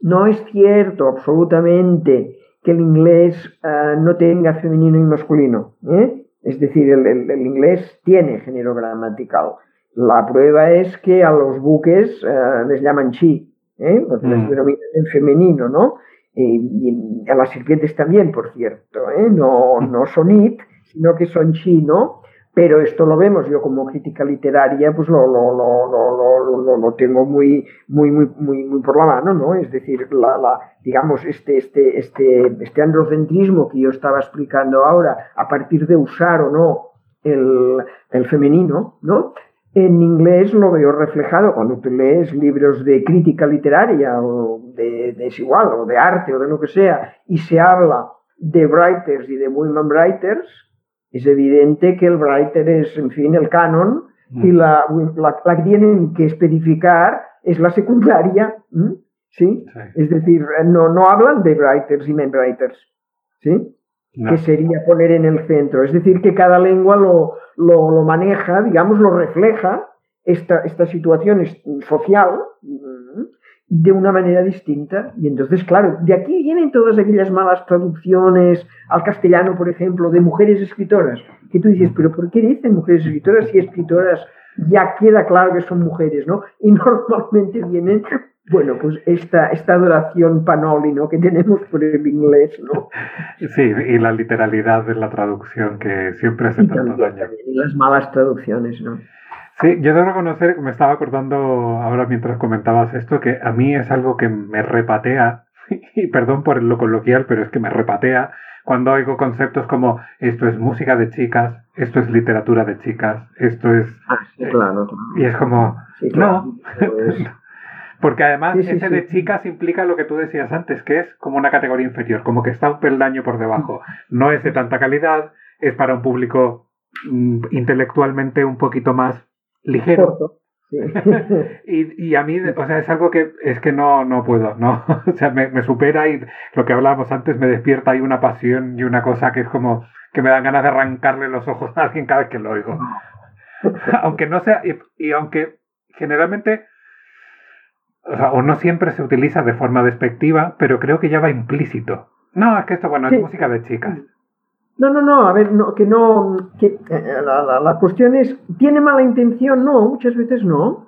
No es cierto absolutamente que el inglés uh, no tenga femenino y masculino. ¿eh? Es decir, el, el, el, inglés tiene género gramatical. La prueba es que a los buques uh, les llaman chi, ¿eh? los mm. denominan en femenino, ¿no? Y, y, a las serpientes también, por cierto, ¿eh? no, no son it, sino que son chi, ¿no? Pero esto lo vemos yo como crítica literaria pues lo, lo, lo, lo, tengo muy, muy, muy, muy, muy por la mano, ¿no? Es decir, la, la, digamos, este, este, este, este androcentrismo que yo estaba explicando ahora, a partir de usar o no el, el femenino, ¿no? En inglés lo veo reflejado cuando tú lees libros de crítica literaria o de desigual o de arte o de lo que sea y se habla de writers y de women writers, es evidente que el writer es, en fin, el canon mm. y la, la, la, que tienen que especificar es la secundaria, ¿sí? sí. Es decir, no, no hablan de writers y men writers, ¿sí? No. Que sería poner en el centro. Es decir, que cada lengua lo, lo, lo maneja, digamos, lo refleja esta, esta situación social de una manera distinta. Y entonces, claro, de aquí vienen todas aquellas malas traducciones al castellano, por ejemplo, de mujeres escritoras, que tú dices, pero ¿por qué dicen mujeres escritoras si escritoras ya queda claro que son mujeres, ¿no? Y normalmente vienen, bueno, pues esta, esta adoración panoli, ¿no? Que tenemos por el inglés, ¿no? Sí, y la literalidad de la traducción que siempre hace tanto daño. Y las malas traducciones, ¿no? Sí, yo debo reconocer, me estaba acordando ahora mientras comentabas esto, que a mí es algo que me repatea y perdón por lo coloquial, pero es que me repatea cuando oigo conceptos como esto es música de chicas, esto es literatura de chicas, esto es... Ah, sí, claro, Y es como, no, porque además ese de chicas implica lo que tú decías antes, que es como una categoría inferior, como que está un peldaño por debajo. No es de tanta calidad, es para un público mm, intelectualmente un poquito más ligero. y, y, a mí, o sea, es algo que es que no, no puedo, ¿no? o sea, me, me, supera y lo que hablábamos antes me despierta ahí una pasión y una cosa que es como que me dan ganas de arrancarle los ojos a alguien cada vez que lo oigo. aunque no sea, y, y, aunque generalmente, o sea, o no siempre se utiliza de forma despectiva, pero creo que ya va implícito. No, es que esto, bueno, es música de chicas. No, no, no, a ver, no, que no, que eh, la, la, cuestión es, ¿tiene mala intención? No, muchas veces no,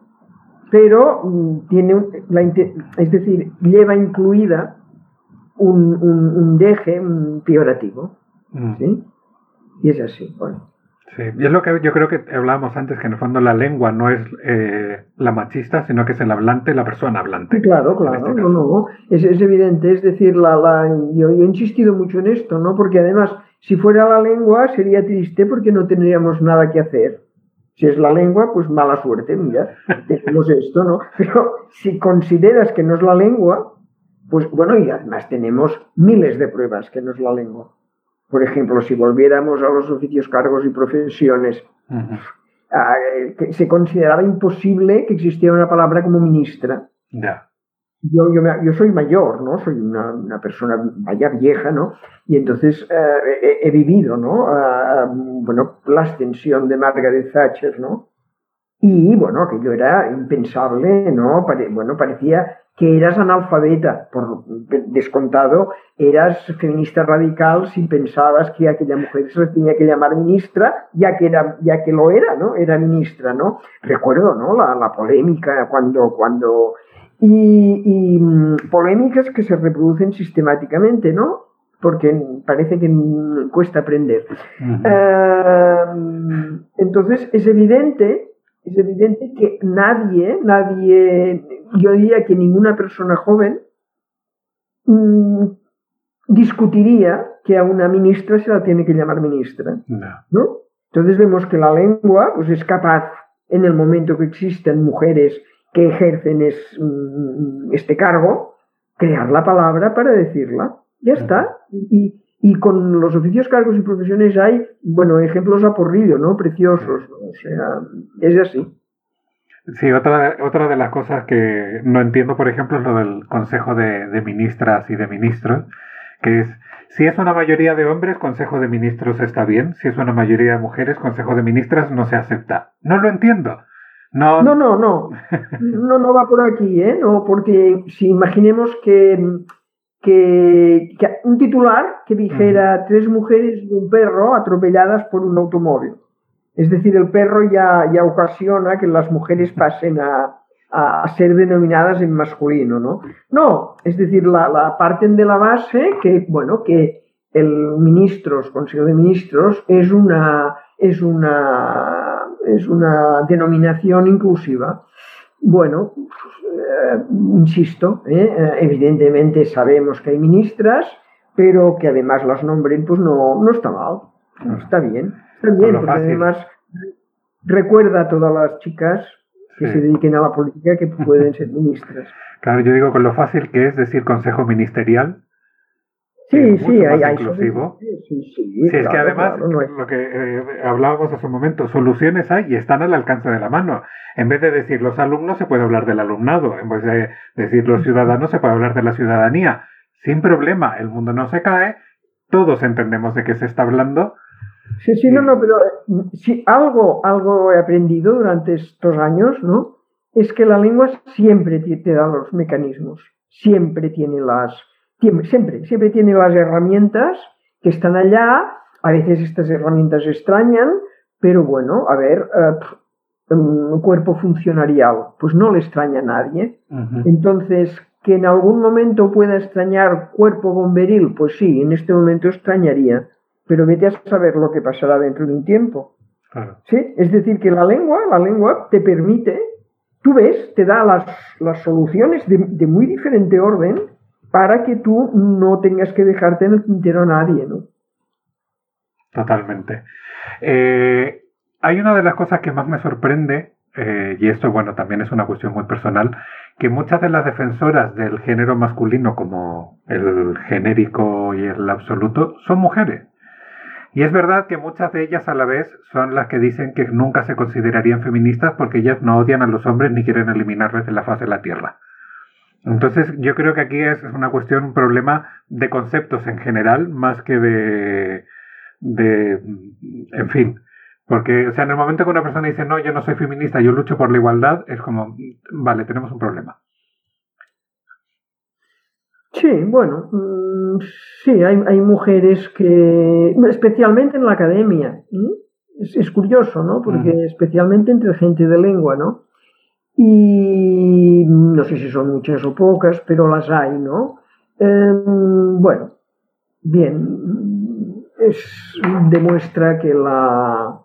pero mm, tiene, la, es decir, lleva incluida un, un, un deje un peyorativo, mm. ¿sí? Y es así, bueno. Sí, y es lo que yo creo que hablábamos antes, que en el fondo la lengua no es eh, la machista, sino que es el hablante, la persona hablante. Claro, claro, este no, no, es, es, evidente, es decir, la, la, yo, yo, he insistido mucho en esto, ¿no? Porque además si fuera la lengua sería triste porque no tendríamos nada que hacer. Si es la lengua, pues mala suerte, mira, tenemos esto, ¿no? Pero si consideras que no es la lengua, pues bueno, y además tenemos miles de pruebas que no es la lengua. Por ejemplo, si volviéramos a los oficios, cargos y profesiones, eh, se consideraba imposible que existiera una palabra como ministra. Ya yo, yo, yo, soy mayor, ¿no? Soy una, una persona vaya vieja, ¿no? Y entonces eh, he, he, vivido, ¿no? Bueno, la ascensión de Margaret Thatcher, ¿no? Y bueno, aquello era impensable, ¿no? Pare, bueno, parecía que eras analfabeta, por descontado, eras feminista radical si pensabas que aquella mujer se tenía que llamar ministra, ya que, era, ya que lo era, ¿no? Era ministra, ¿no? Recuerdo, ¿no? La, la polémica cuando, cuando y, mm, polémicas que se reproducen sistemáticamente, ¿no? Porque parece que cuesta aprender. entonces, es evidente, es evidente que nadie, nadie, yo diría que ninguna persona joven mm, discutiría que a una ministra se la tiene que llamar ministra. No. Entonces vemos que la lengua pues, es capaz, en el momento que existen mujeres que ejercen es, mm, este cargo, crear la palabra para decirla. Ya está. Y, y, con los oficios, cargos y profesiones hay, bueno, ejemplos a porrillo, ¿no? Preciosos. O sea, es así. Sí, otra, otra de las cosas que no entiendo, por ejemplo, es lo del Consejo de, de Ministras y de Ministros, que es, si es una mayoría de hombres, Consejo de Ministros está bien, si es una mayoría de mujeres, Consejo de Ministras no se acepta. No lo entiendo. No, no, no, no, no, no va por aquí, ¿eh? No, porque si imaginemos que, que, un titular que dijera tres mujeres y un perro atropelladas por un automóvil. Es decir, el perro ya, ya ocasiona que las mujeres pasen a, a, ser denominadas en masculino, ¿no? No, es decir, la, la parten de la base que, bueno, que el ministros, Consejo de Ministros, es una, es una es una denominación inclusiva. Bueno, eh, insisto, ¿eh? Evidentemente sabemos que hay ministras, pero que además las nombren, pues no, no está mal, no está bien, está bien, porque además recuerda a todas las chicas que se dediquen a la política que pueden ser ministras. Claro, yo digo con lo fácil que es decir consejo ministerial, Sí, sí, hay, hay inclusivo. Sí, sí, es que además, lo que eh, hablábamos hace un momento, soluciones hay y están al alcance de la mano. En vez de decir los alumnos, se puede hablar del alumnado. En vez de decir los ciudadanos, se puede hablar de la ciudadanía. Sin problema, el mundo no se cae, todos entendemos de qué se está hablando. Sí, sí, no, no, pero eh, si algo, algo he aprendido durante estos años, ¿no? Es que la lengua siempre te da los mecanismos, siempre tiene las siempre, siempre tiene las herramientas que están allá, a veces estas herramientas extrañan, pero bueno, a ver, uh, un cuerpo funcionarial, pues no le extraña a nadie. Entonces, que en algún momento pueda extrañar cuerpo bomberil, pues sí, en este momento extrañaría, pero vete a saber lo que pasará dentro de un tiempo. ¿Sí? Es decir, que la lengua, la lengua te permite, tú ves, te da las, las soluciones de, de muy diferente orden para que tú no tengas que dejarte en el tintero a nadie, ¿no? Totalmente. Eh, hay una de las cosas que más me sorprende, eh, y esto, bueno, también es una cuestión muy personal, que muchas de las defensoras del género masculino, como el genérico y el absoluto, son mujeres. Y es verdad que muchas de ellas a la vez son las que dicen que nunca se considerarían feministas porque ellas no odian a los hombres ni quieren eliminarles de la faz de la Tierra. Entonces yo creo que aquí es una cuestión, un problema de conceptos en general, más que de, de en fin, porque, o sea, en el momento que una persona dice, no, yo no soy feminista, yo lucho por la igualdad, es como, vale, tenemos un problema. Sí, bueno, mm, sí, hay, hay, mujeres que, especialmente en la academia, es, curioso, ¿no? Porque especialmente entre gente de lengua, ¿no? Y no sé si son muchas o pocas, pero las hay, ¿no? Em, bueno, bien, es, demuestra que la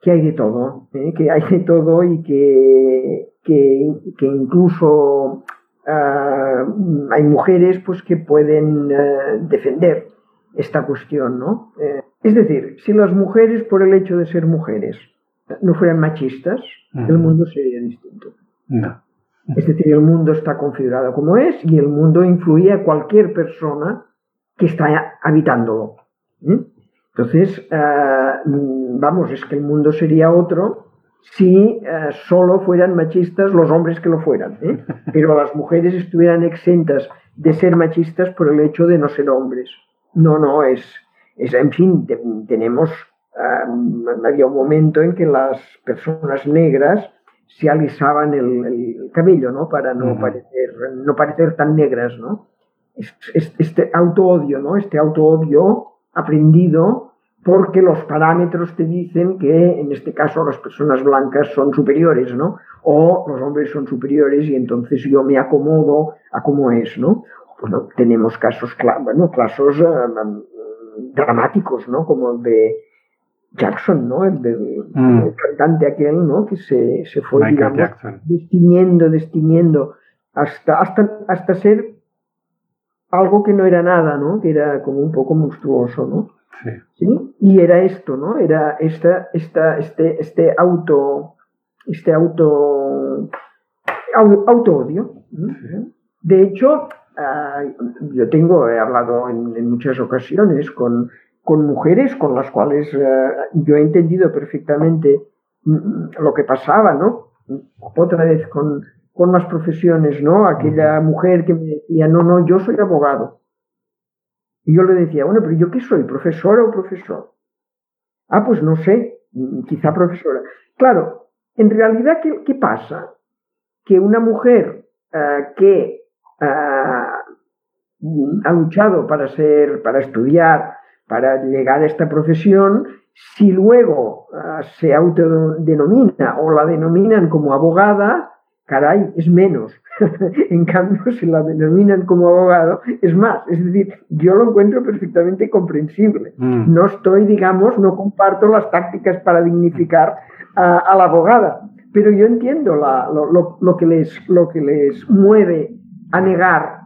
que hay de todo, ¿eh? que hay de todo y que, que, que incluso uh, hay mujeres pues, que pueden uh, defender esta cuestión, ¿no? Eh, es decir, si las mujeres, por el hecho de ser mujeres, no fueran machistas, el mundo sería distinto. No. Es decir, el mundo está configurado como es y el mundo influye a cualquier persona que está habitándolo. ¿eh? Entonces, eh, vamos, es que el mundo sería otro si eh, solo fueran machistas los hombres que lo fueran, pero las mujeres estuvieran exentas de ser machistas por el hecho de no ser hombres. No, no, es, es en fin, tenemos había un momento en que las personas negras se alisaban el, cabello, ¿no? Para no, parecer, no parecer tan negras, ¿no? Este auto-odio, ¿no? Este auto-odio aprendido porque los parámetros te dicen que en este caso las personas blancas son superiores, ¿no? O los hombres son superiores y entonces yo me acomodo a cómo es, ¿no? Bueno, tenemos casos, bueno, casos dramáticos, ¿no? Como el de Jackson, ¿no? El, mm. cantante aquel, ¿no? Que se, se fue, digamos, destiñendo, destiñendo, hasta, hasta, hasta ser algo que no era nada, ¿no? Que era como un poco monstruoso, ¿no? Sí. Y era esto, ¿no? Era esta, esta, este, este auto, este auto, auto odio. De hecho, ah, yo tengo, he hablado en, en muchas ocasiones con, con mujeres con las cuales eh, yo he entendido perfectamente mm, lo que pasaba, ¿no? Otra vez con, con las profesiones, ¿no? Aquella mujer que me decía, no, no, yo soy abogado. Y yo le decía, bueno, pero ¿yo qué soy? ¿Profesora o profesor? Ah, pues no sé, mm, quizá profesora. Claro, en realidad, ¿qué, qué pasa? Que una mujer uh, que uh, ha luchado para ser, para estudiar, para llegar a esta profesión, si luego uh, se autodenomina o la denominan como abogada, caray, es menos. en cambio, si la denominan como abogado, es más. Es decir, yo lo encuentro perfectamente comprensible. Mm. No estoy, digamos, no comparto las tácticas para dignificar a, a la abogada, pero yo entiendo la, lo, lo, lo, que les, lo que les mueve a negar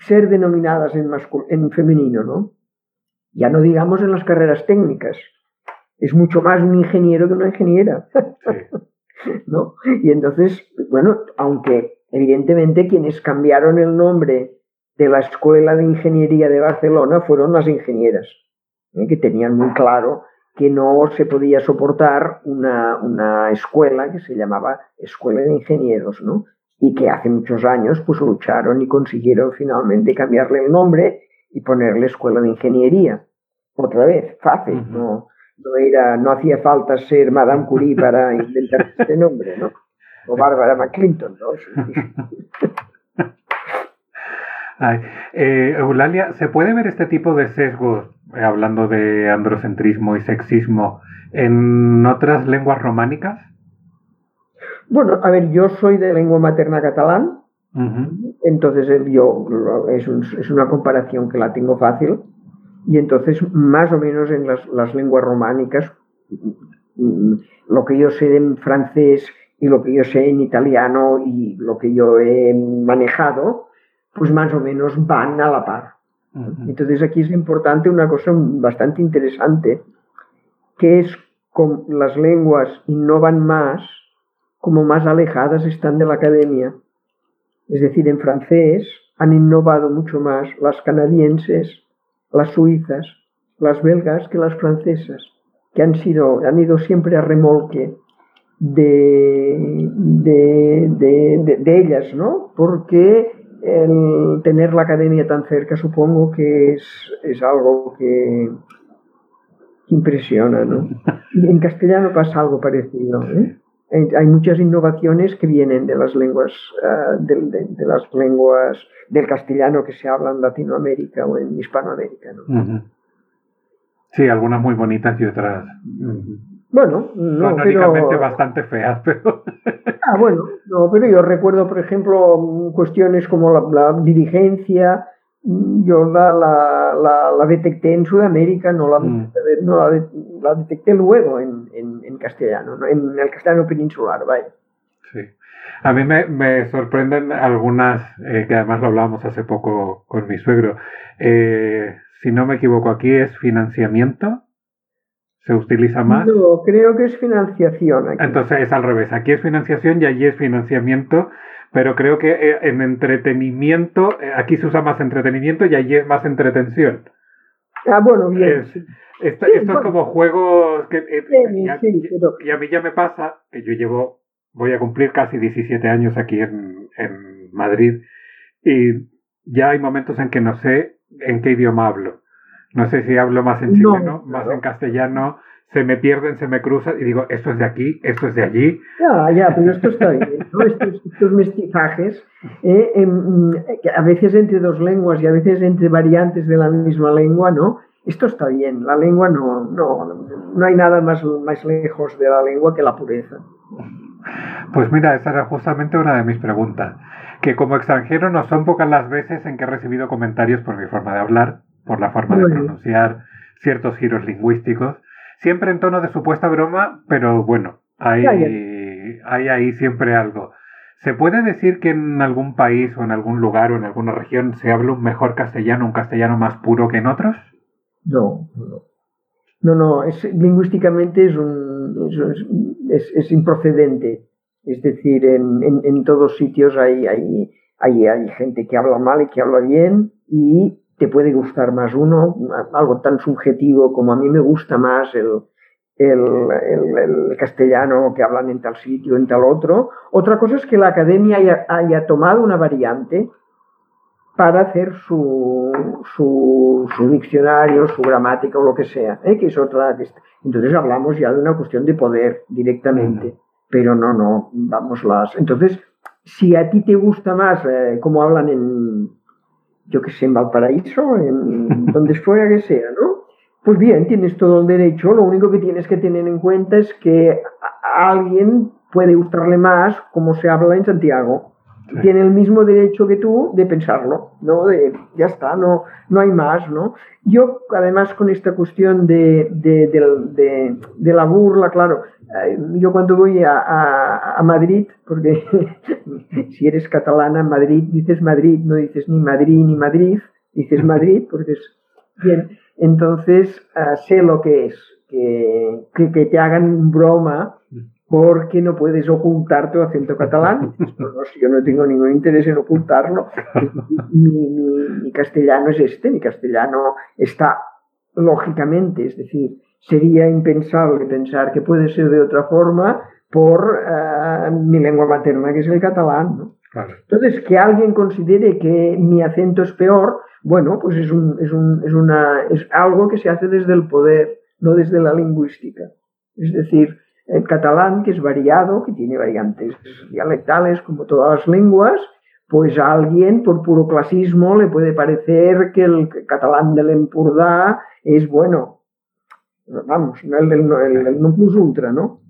ser denominadas en, en femenino, ¿no? Ya no digamos en las carreras técnicas. Es mucho más un ingeniero que una ingeniera. ¿No? Y entonces, bueno, aunque evidentemente quienes cambiaron el nombre de la Escuela de Ingeniería de Barcelona fueron las ingenieras, ¿eh? que tenían muy claro que no se podía soportar una, una, escuela que se llamaba Escuela de Ingenieros, ¿no? Y que hace muchos años pues lucharon y consiguieron finalmente cambiarle el nombre y ponerle escuela de ingeniería. Otra vez, fácil, no, no, era, no hacía falta ser Madame Curie para inventar este nombre, ¿no? O Bárbara McClinton, ¿no? Ay, eh, Eulalia, ¿se puede ver este tipo de sesgos, eh, hablando de androcentrismo y sexismo, en otras lenguas románicas? Bueno, a ver, yo soy de lengua materna catalán, entonces, yo, es, es, una comparación que la tengo fácil. Y entonces, más o menos en las, las lenguas románicas, lo que yo sé en francés y lo que yo sé en italiano y lo que yo he manejado, pues más o menos van a la par. Entonces aquí es importante una cosa bastante interesante, que es como las lenguas innovan más, como más alejadas están de la academia. Es decir, en francés han innovado mucho más las canadienses, las suizas, las belgas que las francesas, que han, sido, han ido siempre a remolque de, de, de ellas, ¿no? Porque el tener la academia tan cerca supongo que es, algo que, impresiona, ¿no? En castellano pasa algo parecido. ¿eh? Hay muchas innovaciones que vienen de las lenguas, ah, de, las lenguas del castellano que se habla en Latinoamérica o en Hispanoamérica. ¿no? Sí, algunas muy bonitas y otras. Bueno, no, pero... bastante feas, pero... ah, bueno, no, pero yo recuerdo, por ejemplo, cuestiones como la, dirigencia, yo la, la, la, detecté en Sudamérica, no la, mm. no la, detecté luego en, en, castellano, en el castellano peninsular, vaya. Sí. A mí me, me sorprenden algunas, eh, que además lo hablábamos hace poco con mi suegro. Eh, si no me equivoco, aquí es financiamiento se utiliza más. No, creo que es financiación. Aquí. Entonces es al revés. Aquí es financiación y allí es financiamiento, pero creo que eh, en entretenimiento, eh, aquí se usa más entretenimiento y allí es más entretención. Ah, bueno, bien. esto, es como juegos que... Eh, y, a, y, a, mí ya me pasa que yo llevo, voy a cumplir casi 17 años aquí en, en Madrid y ya hay momentos en que no sé en qué idioma hablo. No sé si hablo más en chileno, más en castellano, se me pierden, se me cruzan y digo, esto es de aquí, esto es de allí. Ya, ya, pero esto está bien, ¿no? estos, mestizajes, eh, em, a veces entre dos lenguas y a veces entre variantes de la misma lengua, ¿no? Esto está bien, la lengua no, no, no hay nada más, más lejos de la lengua que la pureza. Pues mira, esa era justamente una de mis preguntas, que como extranjero no son pocas las veces en que he recibido comentarios por mi forma de hablar por la forma de pronunciar ciertos giros lingüísticos, siempre en tono de supuesta broma, pero bueno, hay, hay ahí siempre algo. ¿Se puede decir que en algún país o en algún lugar o en alguna región se habla un mejor castellano, un castellano más puro que en otros? No, no. No, no, es, lingüísticamente es, un, es, es, improcedente. Es decir, en, en, en todos sitios hay, hay, hay, hay, gente que habla mal y que habla bien y te puede gustar más uno, algo tan subjetivo como a mí me gusta más el, el, castellano que hablan en tal sitio, en tal otro. Otra cosa es que la academia haya, tomado una variante para hacer su, su, diccionario, su gramática o lo que sea, ¿eh? que es otra. Entonces hablamos ya de una cuestión de poder directamente, pero no, no, vamos las. Entonces, si a ti te gusta más eh, como hablan en, yo que sé, en Valparaíso, en donde fuera que sea, ¿no? Pues bien, tienes todo el derecho, lo único que tienes que tener en cuenta es que a alguien puede gustarle más como se habla en Santiago tiene el mismo derecho que tú de pensarlo, ¿no? De, ya está, no, no hay más, ¿no? Yo, además, con esta cuestión de, de, la burla, claro, eh, yo cuando voy a, a, Madrid, porque si eres catalana, Madrid, dices Madrid, no dices ni Madrid ni Madrid, dices Madrid, porque es bien. Entonces, eh, sé lo que es, que, que, que te hagan broma porque no puedes ocultar tu acento catalán. yo no tengo ningún interés en ocultarlo. Mi, castellano es este, mi castellano está lógicamente, es decir, sería impensable pensar que puede ser de otra forma por eh, mi lengua materna, que es el catalán. Entonces, que alguien considere que mi acento es peor, bueno, pues es, un, es, un, es, una, es algo que se hace desde el poder, no desde la lingüística. Es decir, el catalán, que es variado, que tiene variantes dialectales como todas las lenguas, pues a alguien por puro clasismo le puede parecer que el catalán del Empurdá es bueno. Vamos, el del no plus ultra, ¿no?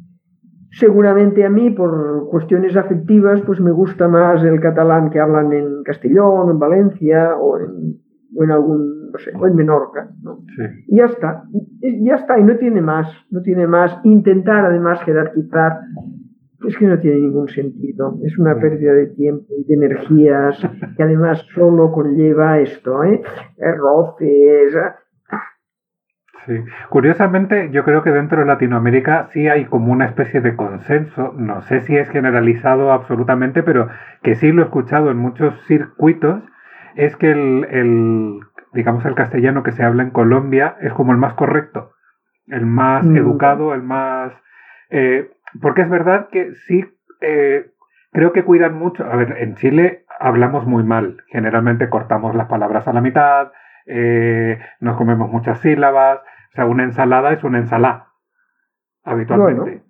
Seguramente a mí, por cuestiones afectivas, pues me gusta más el catalán que hablan en Castellón, en Valencia o en, o en algún no sé, o en Menorca, ¿no? Y ya está, y, ya está, y no tiene más, no tiene más. Intentar además jerarquizar es que no tiene ningún sentido. Es una pérdida de tiempo y de energías que además solo conlleva esto, ¿eh? Roces. Sí. Curiosamente, yo creo que dentro de Latinoamérica sí hay como una especie de consenso, no sé si es generalizado absolutamente, pero que sí lo he escuchado en muchos circuitos, es que el, digamos, el castellano que se habla en Colombia es como el más correcto, el más mm. educado, el más... Eh, porque es verdad que sí, eh, creo que cuidan mucho. A ver, en Chile hablamos muy mal. Generalmente cortamos las palabras a la mitad, eh, nos comemos muchas sílabas. O sea, una ensalada es una ensalada, habitualmente.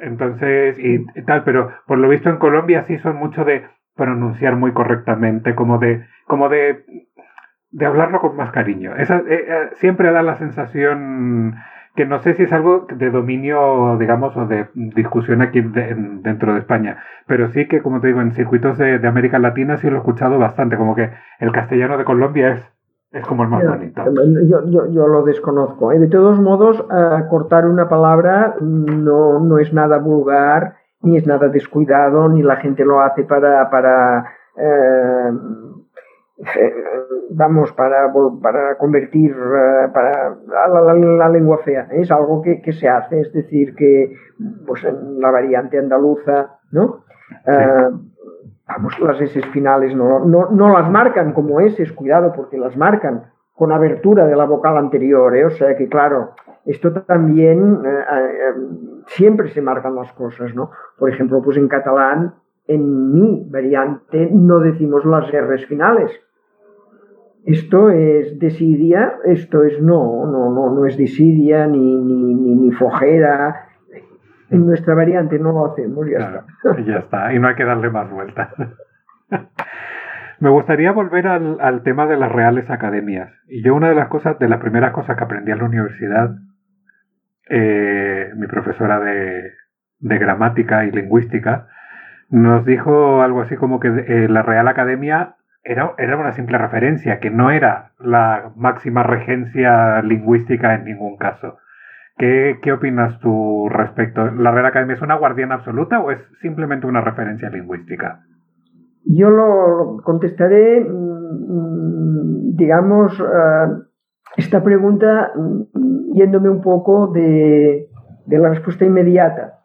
Entonces, y, tal, pero por lo visto en Colombia sí son mucho de pronunciar muy correctamente, como de, como de, de hablarlo con más cariño. Esa, eh, siempre da la sensación que no sé si es algo de dominio, digamos, o de discusión aquí dentro de España, pero sí que, como te digo, en circuitos de, América Latina sí lo he escuchado bastante, como que el castellano de Colombia es, es como el más bonito. Yo, yo, yo lo desconozco. ¿eh? De todos modos, cortar una palabra no, no es nada vulgar, ni es nada descuidado, ni la gente lo hace para... para eh, eh, vamos, para, para convertir eh, para la, lengua fea. Es algo que, se hace, es decir, que pues en la variante andaluza, ¿no? Eh, vamos, las S finales no, no, las marcan como S, cuidado, porque las marcan con abertura de la vocal anterior, o sea que claro, esto también siempre se marcan las cosas, ¿no? Por ejemplo, pues en catalán, en mi variante no decimos las R's finales, esto es desidia, esto es no, no, no, no es desidia ni, ni, ni, fojera. En nuestra variante no lo hacemos, ya está. Ya está, y no hay que darle más vueltas. Me gustaría volver al, tema de las reales academias. Y yo una de las cosas, de las primeras cosas que aprendí en la universidad, eh, mi profesora de, gramática y lingüística, nos dijo algo así como que eh, la Real Academia era, era una simple referencia, que no era la máxima regencia lingüística en ningún caso. ¿Qué, ¿Qué, opinas tú respecto? ¿La Real Academia es una guardiana absoluta o es simplemente una referencia lingüística? Yo lo contestaré, mm, digamos, eh, esta pregunta mm, yéndome un poco de, de la respuesta inmediata.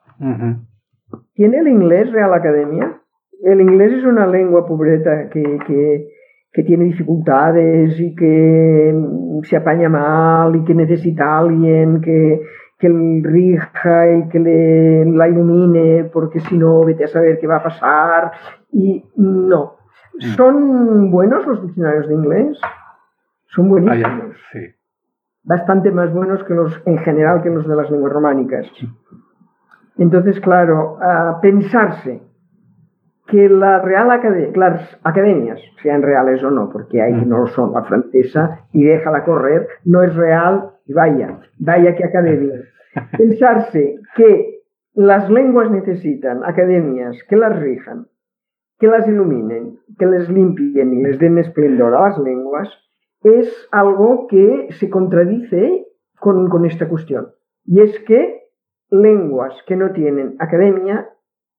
¿Tiene el inglés Real Academia? el inglés es una lengua pobreta que, tiene dificultades y que se apaña mal y que necesita a alguien que, que rija y que le, la ilumine, porque si no, vete a saber qué va a pasar. Y no. Mm. ¿Son buenos los diccionarios de inglés? Son buenísimos. Bastante más buenos que los, en general, que los de las lenguas románicas. Entonces, claro, a pensarse que la Real Academia, las academias, sean reales o no, porque hay que no lo son, la francesa, y déjala correr, no es real, y vaya, vaya que academia. Pensarse que las lenguas necesitan academias que las rijan, que las iluminen, que les limpien y les den esplendor a las lenguas, es algo que se contradice con, con esta cuestión. Y es que lenguas que no tienen academia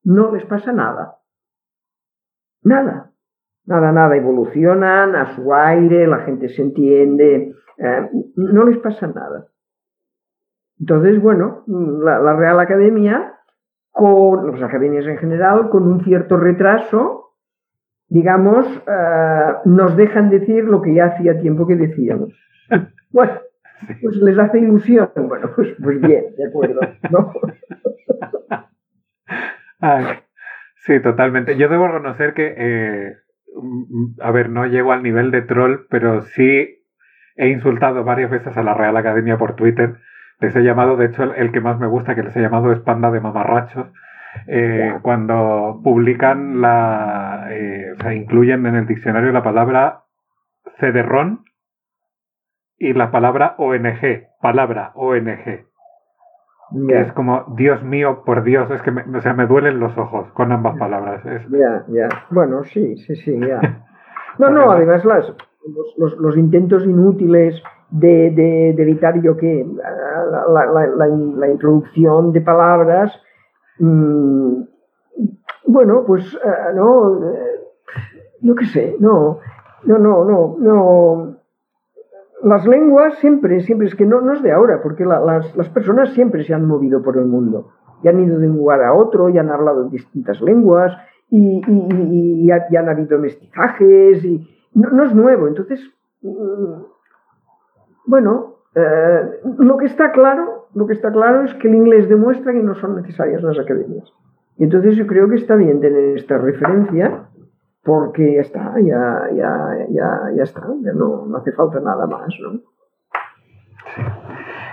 no les pasa nada Nada, nada, nada, evolucionan a su aire, la gente se entiende, eh, no les pasa nada. Entonces, bueno, la, Real Academia, con las academias en general, con un cierto retraso, digamos, eh, nos dejan decir lo que ya hacía tiempo que decíamos. Bueno, pues les hace ilusión. Bueno, pues, pues bien, de acuerdo. ¿no? Sí, totalmente. Yo debo reconocer que, eh, mm, a ver, no llego al nivel de troll, pero sí he insultado varias veces a la Real Academia por Twitter. Les he llamado, de hecho, el, que más me gusta, que les he llamado es panda de mamarrachos. Eh, cuando publican la, eh, o sea, incluyen en el diccionario la palabra cederrón y la palabra ONG, palabra ONG. Es como, Dios mío, por Dios, es que me, o sea, me duelen los ojos con ambas palabras. Ya, ya. Bueno, sí, sí, sí, ya. No, no, además las, los, los, intentos inútiles de, de, evitar yo que la, la, la, introducción de palabras, mm, bueno, pues uh, no, yo qué sé, no, no, no, no, no. Las lenguas siempre, siempre, es que no, no es de ahora, porque la, las, las, personas siempre se han movido por el mundo y han ido de un lugar a otro y han hablado distintas lenguas y, y, han habido mestizajes y no, no es nuevo. Entonces, mm, bueno, eh, lo que está claro, lo que está claro es que el inglés demuestra que no son necesarias las academias. Y entonces yo creo que está bien tener esta referencia porque ya está, ya, ya, ya, ya está, ya no, no hace falta nada más, ¿no? Sí.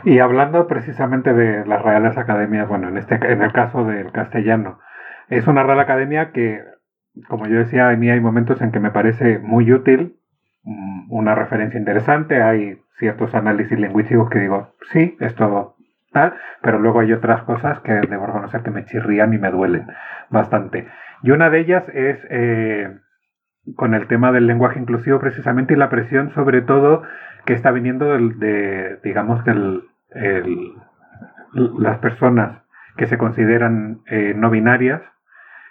Y hablando precisamente de las Reales Academias, bueno, en este en el caso del castellano, es una Real Academia que, como yo decía, a mí hay momentos en que me parece muy útil, mm, una referencia interesante, hay ciertos análisis lingüísticos que digo, sí, esto tal, pero luego hay otras cosas que debo reconocer que me chirrían y me duelen bastante. Y una de ellas es eh, con el tema del lenguaje inclusivo precisamente y la presión sobre todo que está viniendo de, digamos, del, el, las personas que se consideran eh, no binarias,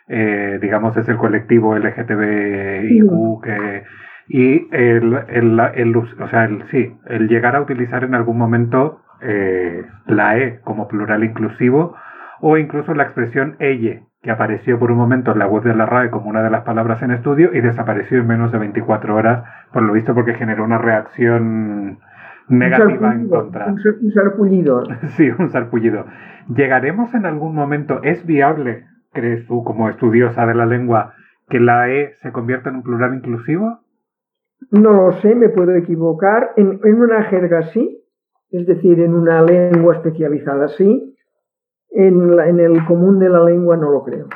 eh, digamos, es el colectivo LGTBIQ que y el, el, el, o sea, el, sí, el llegar a utilizar en algún momento eh, la E como plural inclusivo o incluso la expresión ella, que apareció por un momento en la web de la RAE como una de las palabras en estudio y desapareció en menos de 24 horas, por lo visto porque generó una reacción negativa en contra. Un, un sarpullido. Sí, un sarpullido. ¿Llegaremos en algún momento, es viable, crees tú, como estudiosa de la lengua, que la E se convierta en un plural inclusivo? No lo sé, me puedo equivocar. En, en una jerga sí, es decir, en una lengua especializada sí. En, la, en el común de la lengua no lo creo.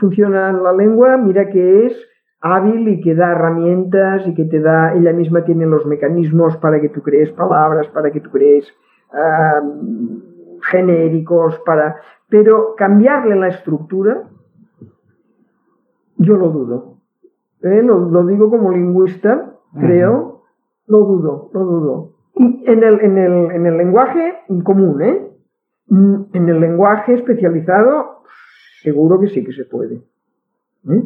Funciona la lengua, mira que es hábil y que da herramientas y que te da, ella misma tiene los mecanismos para que tú crees palabras, para que tú crees uh, genéricos, para... Pero cambiarle la estructura, yo lo dudo. ¿eh? lo, lo, digo como lingüista, creo, uh -huh. lo dudo, lo dudo. En el, en el, en el lenguaje común, ¿eh? En el lenguaje especializado, seguro que sí que se puede. ¿eh?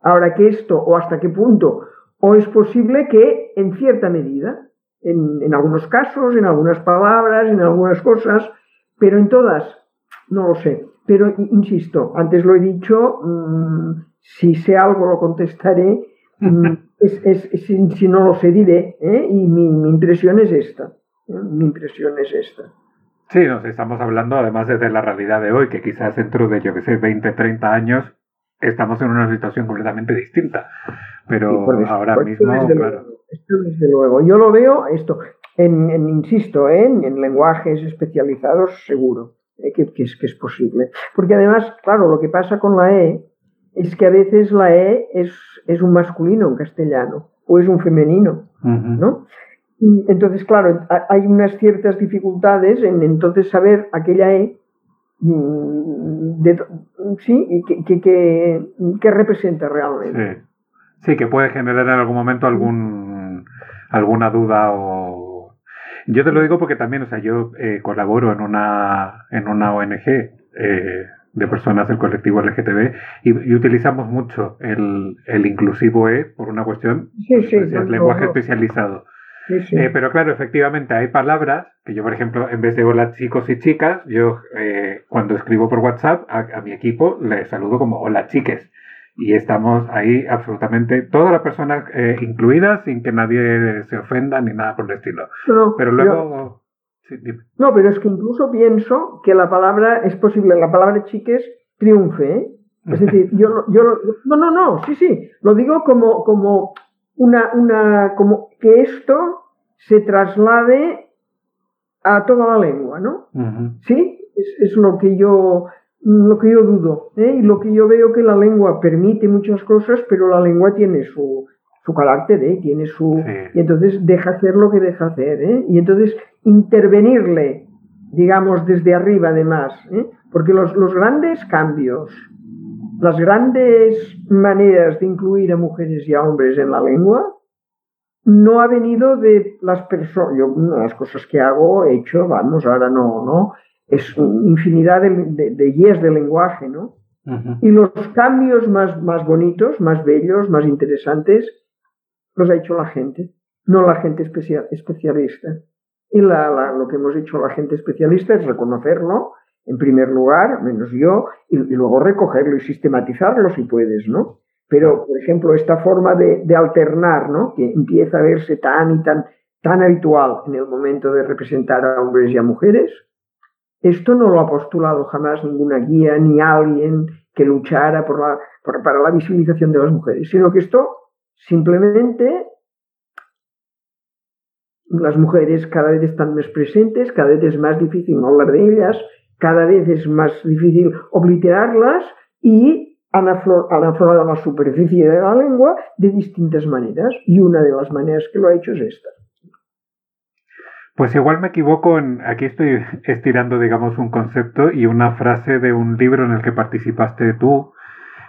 Ahora que esto, o hasta qué punto, o es posible que en cierta medida, en, en algunos casos, en algunas palabras, en algunas cosas, pero en todas, no lo sé. Pero insisto, antes lo he dicho, mmm, si sé algo lo contestaré, es, es, es, si, si, no lo sé diré, ¿eh? y mi, mi, impresión es esta, ¿eh? mi impresión es esta. Sí, nos estamos hablando además desde la realidad de hoy, que quizás dentro de, yo que sé, 20, 30 años estamos en una situación completamente distinta, pero sí, ahora mismo, desde claro. Luego, esto desde luego, yo lo veo, esto, en, en insisto, ¿eh? en, en lenguajes especializados seguro. Que, que, es, que es posible. Porque además, claro, lo que pasa con la E es que a veces la E es, es un masculino en castellano o es un femenino, uh -huh. ¿no? Entonces, claro, hay unas ciertas dificultades en entonces saber aquella E de, sí, que, que, que, que, representa realmente. Sí. sí, que puede generar en algún momento algún, alguna duda o... Yo te lo digo porque también, o sea, yo eh, colaboro en una, en una ONG eh, de personas del colectivo LGTB y, y utilizamos mucho el, el, inclusivo E por una cuestión sí, sí, de lenguaje especializado. Sí, sí. Eh, pero claro, efectivamente hay palabras que yo, por ejemplo, en vez de hola chicos y chicas, yo eh, cuando escribo por WhatsApp a, a, mi equipo le saludo como hola chiques. Y estamos ahí absolutamente, todas las personas eh, incluidas sin que nadie se ofenda ni nada por el estilo. Pero luego... Yo... Sí, no, pero es que incluso pienso que la palabra, es posible, la palabra chiques triunfe. ¿eh? Es decir, yo, yo, no, no, no, sí, sí, lo digo como, como una, una, como que esto se traslade a toda la lengua, ¿no? Uh -huh. Sí, es, es, lo que yo, lo que yo dudo, ¿eh? y lo que yo veo que la lengua permite muchas cosas, pero la lengua tiene su, su carácter, ¿eh? tiene su... Sí. Y entonces deja hacer lo que deja hacer, ¿eh? Y entonces intervenirle, digamos, desde arriba además, ¿eh? porque los, los grandes cambios, las grandes maneras de incluir a mujeres y a hombres en la lengua, no ha venido de las personas, yo una de las cosas que hago, he hecho, vamos, ahora no, no, es infinidad de, de, de yes de lenguaje, ¿no? Y los cambios más, más bonitos, más bellos, más interesantes, los ha hecho la gente, no la gente especialista. Y lo que hemos hecho la gente especialista es reconocerlo, en primer lugar, menos yo, y, luego recogerlo y sistematizarlo si puedes, ¿no? Pero, por ejemplo, esta forma de, de, alternar, ¿no? Que empieza a verse tan y tan, tan habitual en el momento de representar a hombres y a mujeres, esto no lo ha postulado jamás ninguna guía ni alguien que luchara por la, para la visibilización de las mujeres, sino que esto simplemente las mujeres cada vez están más presentes, cada vez es más difícil hablar de ellas, cada vez es más difícil obliterarlas y han, aflorado la superficie de la lengua de distintas maneras y una de las maneras que lo ha hecho es esta. Pues igual me equivoco en, aquí estoy estirando, digamos, un concepto y una frase de un libro en el que participaste tú.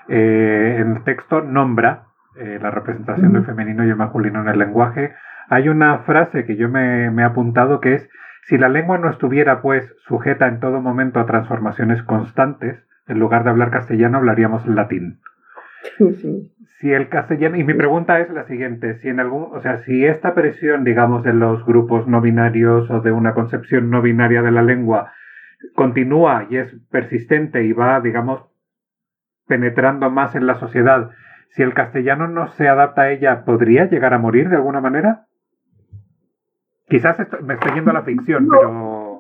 Eh, el texto nombra eh, la representación del femenino y el masculino en el lenguaje. Hay una frase que yo me, me he apuntado que es, si la lengua no estuviera, pues, sujeta en todo momento a transformaciones constantes, en lugar de hablar castellano hablaríamos latín. Sí, sí si el castellano, y mi pregunta es la siguiente, si en algún, o sea, si esta presión, digamos, de los grupos no binarios o de una concepción no binaria de la lengua continúa y es persistente y va, digamos, penetrando más en la sociedad, si el castellano no se adapta a ella, ¿podría llegar a morir de alguna manera? Quizás me estoy yendo a la ficción, pero...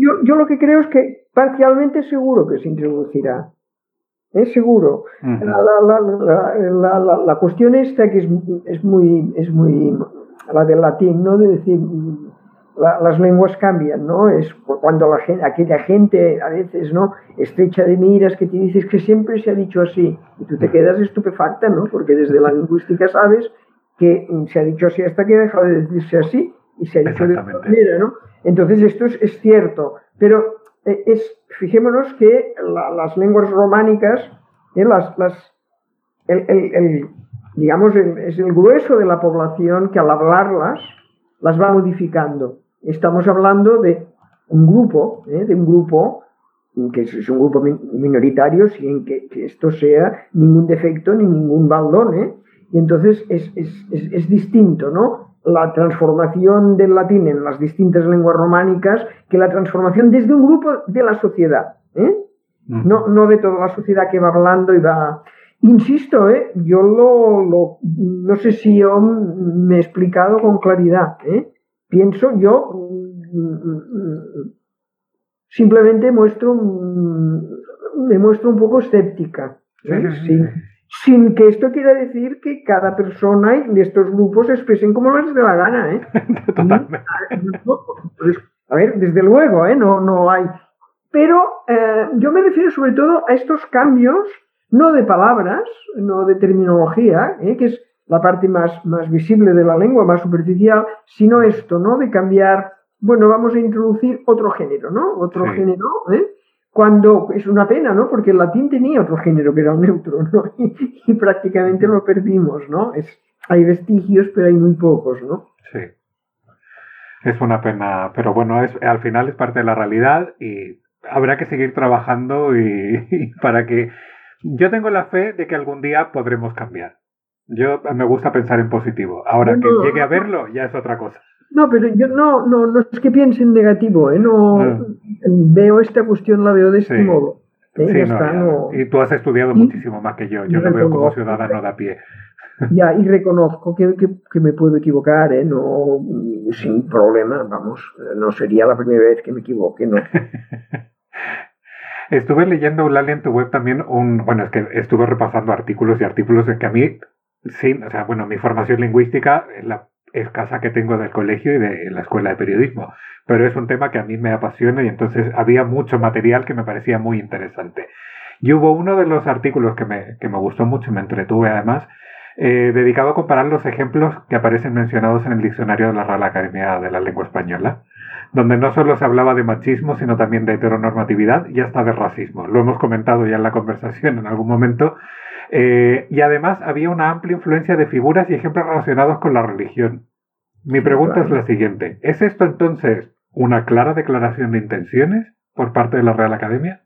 yo, yo lo que creo es que parcialmente seguro que se introducirá es seguro. la, cuestión esta que es, es, muy, es muy, la del latín, ¿no? De decir, las lenguas cambian, ¿no? Es cuando la gente, aquella gente a veces, ¿no? Estrecha de miras que te dices que siempre se ha dicho así y tú te quedas estupefacta, ¿no? Porque desde la lingüística sabes que se ha dicho así hasta que ha dejado de decirse así y se ha dicho de otra manera, ¿no? Entonces esto es, es cierto, pero eh, es, fijémonos que las lenguas románicas, eh, las, las, el, digamos, es el grueso de la población que al hablarlas las va modificando. Estamos hablando de un grupo, eh, de un grupo que es un grupo minoritario sin que, esto sea ningún defecto ni ningún baldón, y entonces es, es, es, es distinto, ¿no? la transformación del latín en las distintas lenguas románicas que la transformación desde un grupo de la sociedad. ¿eh? No, no de toda la sociedad que va hablando y va... Insisto, ¿eh? yo lo, no sé si yo me he explicado con claridad. ¿eh? Pienso, yo simplemente muestro, me muestro un poco escéptica. ¿eh? sí sin que esto quiera decir que cada persona de estos grupos se expresen como les dé la gana, ¿eh? Totalmente. Pues, a ver, desde luego, ¿eh? No, no hay. Pero eh, yo me refiero sobre todo a estos cambios, no de palabras, no de terminología, que es la parte más, más visible de la lengua, más superficial, sino esto, ¿no? De cambiar, bueno, vamos a introducir otro género, ¿no? Otro género, ¿eh? cuando es una pena, ¿no? Porque el latín tenía otro género que era el neutro, ¿no? Y, prácticamente lo perdimos, ¿no? Es, hay vestigios, pero hay muy pocos, ¿no? Sí. Es una pena, pero bueno, es, al final es parte de la realidad y habrá que seguir trabajando y, para que... Yo tengo la fe de que algún día podremos cambiar. Yo me gusta pensar en positivo. Ahora que llegue a verlo ya es otra cosa. No, pero yo no, no, no es que piense en negativo, ¿eh? no, veo esta cuestión, la veo de este modo. ¿eh? Y tú has estudiado muchísimo más que yo, yo lo veo como ciudadano de a pie. Ya, y reconozco que, que, me puedo equivocar, ¿eh? no, sin problema, vamos, no sería la primera vez que me equivoque, ¿no? Estuve leyendo, Lali, en tu web también un, bueno, es que estuve repasando artículos y artículos de que a mí, sí, o sea, bueno, mi formación lingüística, la escasa que tengo del colegio y de la escuela de periodismo, pero es un tema que a mí me apasiona y entonces había mucho material que me parecía muy interesante. Y hubo uno de los artículos que me, que me gustó mucho y me entretuve además, eh, dedicado a comparar los ejemplos que aparecen mencionados en el diccionario de la Real Academia de la Lengua Española, donde no solo se hablaba de machismo, sino también de heteronormatividad y hasta de racismo. Lo hemos comentado ya en la conversación en algún momento, eh, y además había una amplia influencia de figuras y ejemplos relacionados con la religión. Mi pregunta es la siguiente. ¿Es esto entonces una clara declaración de intenciones por parte de la Real Academia?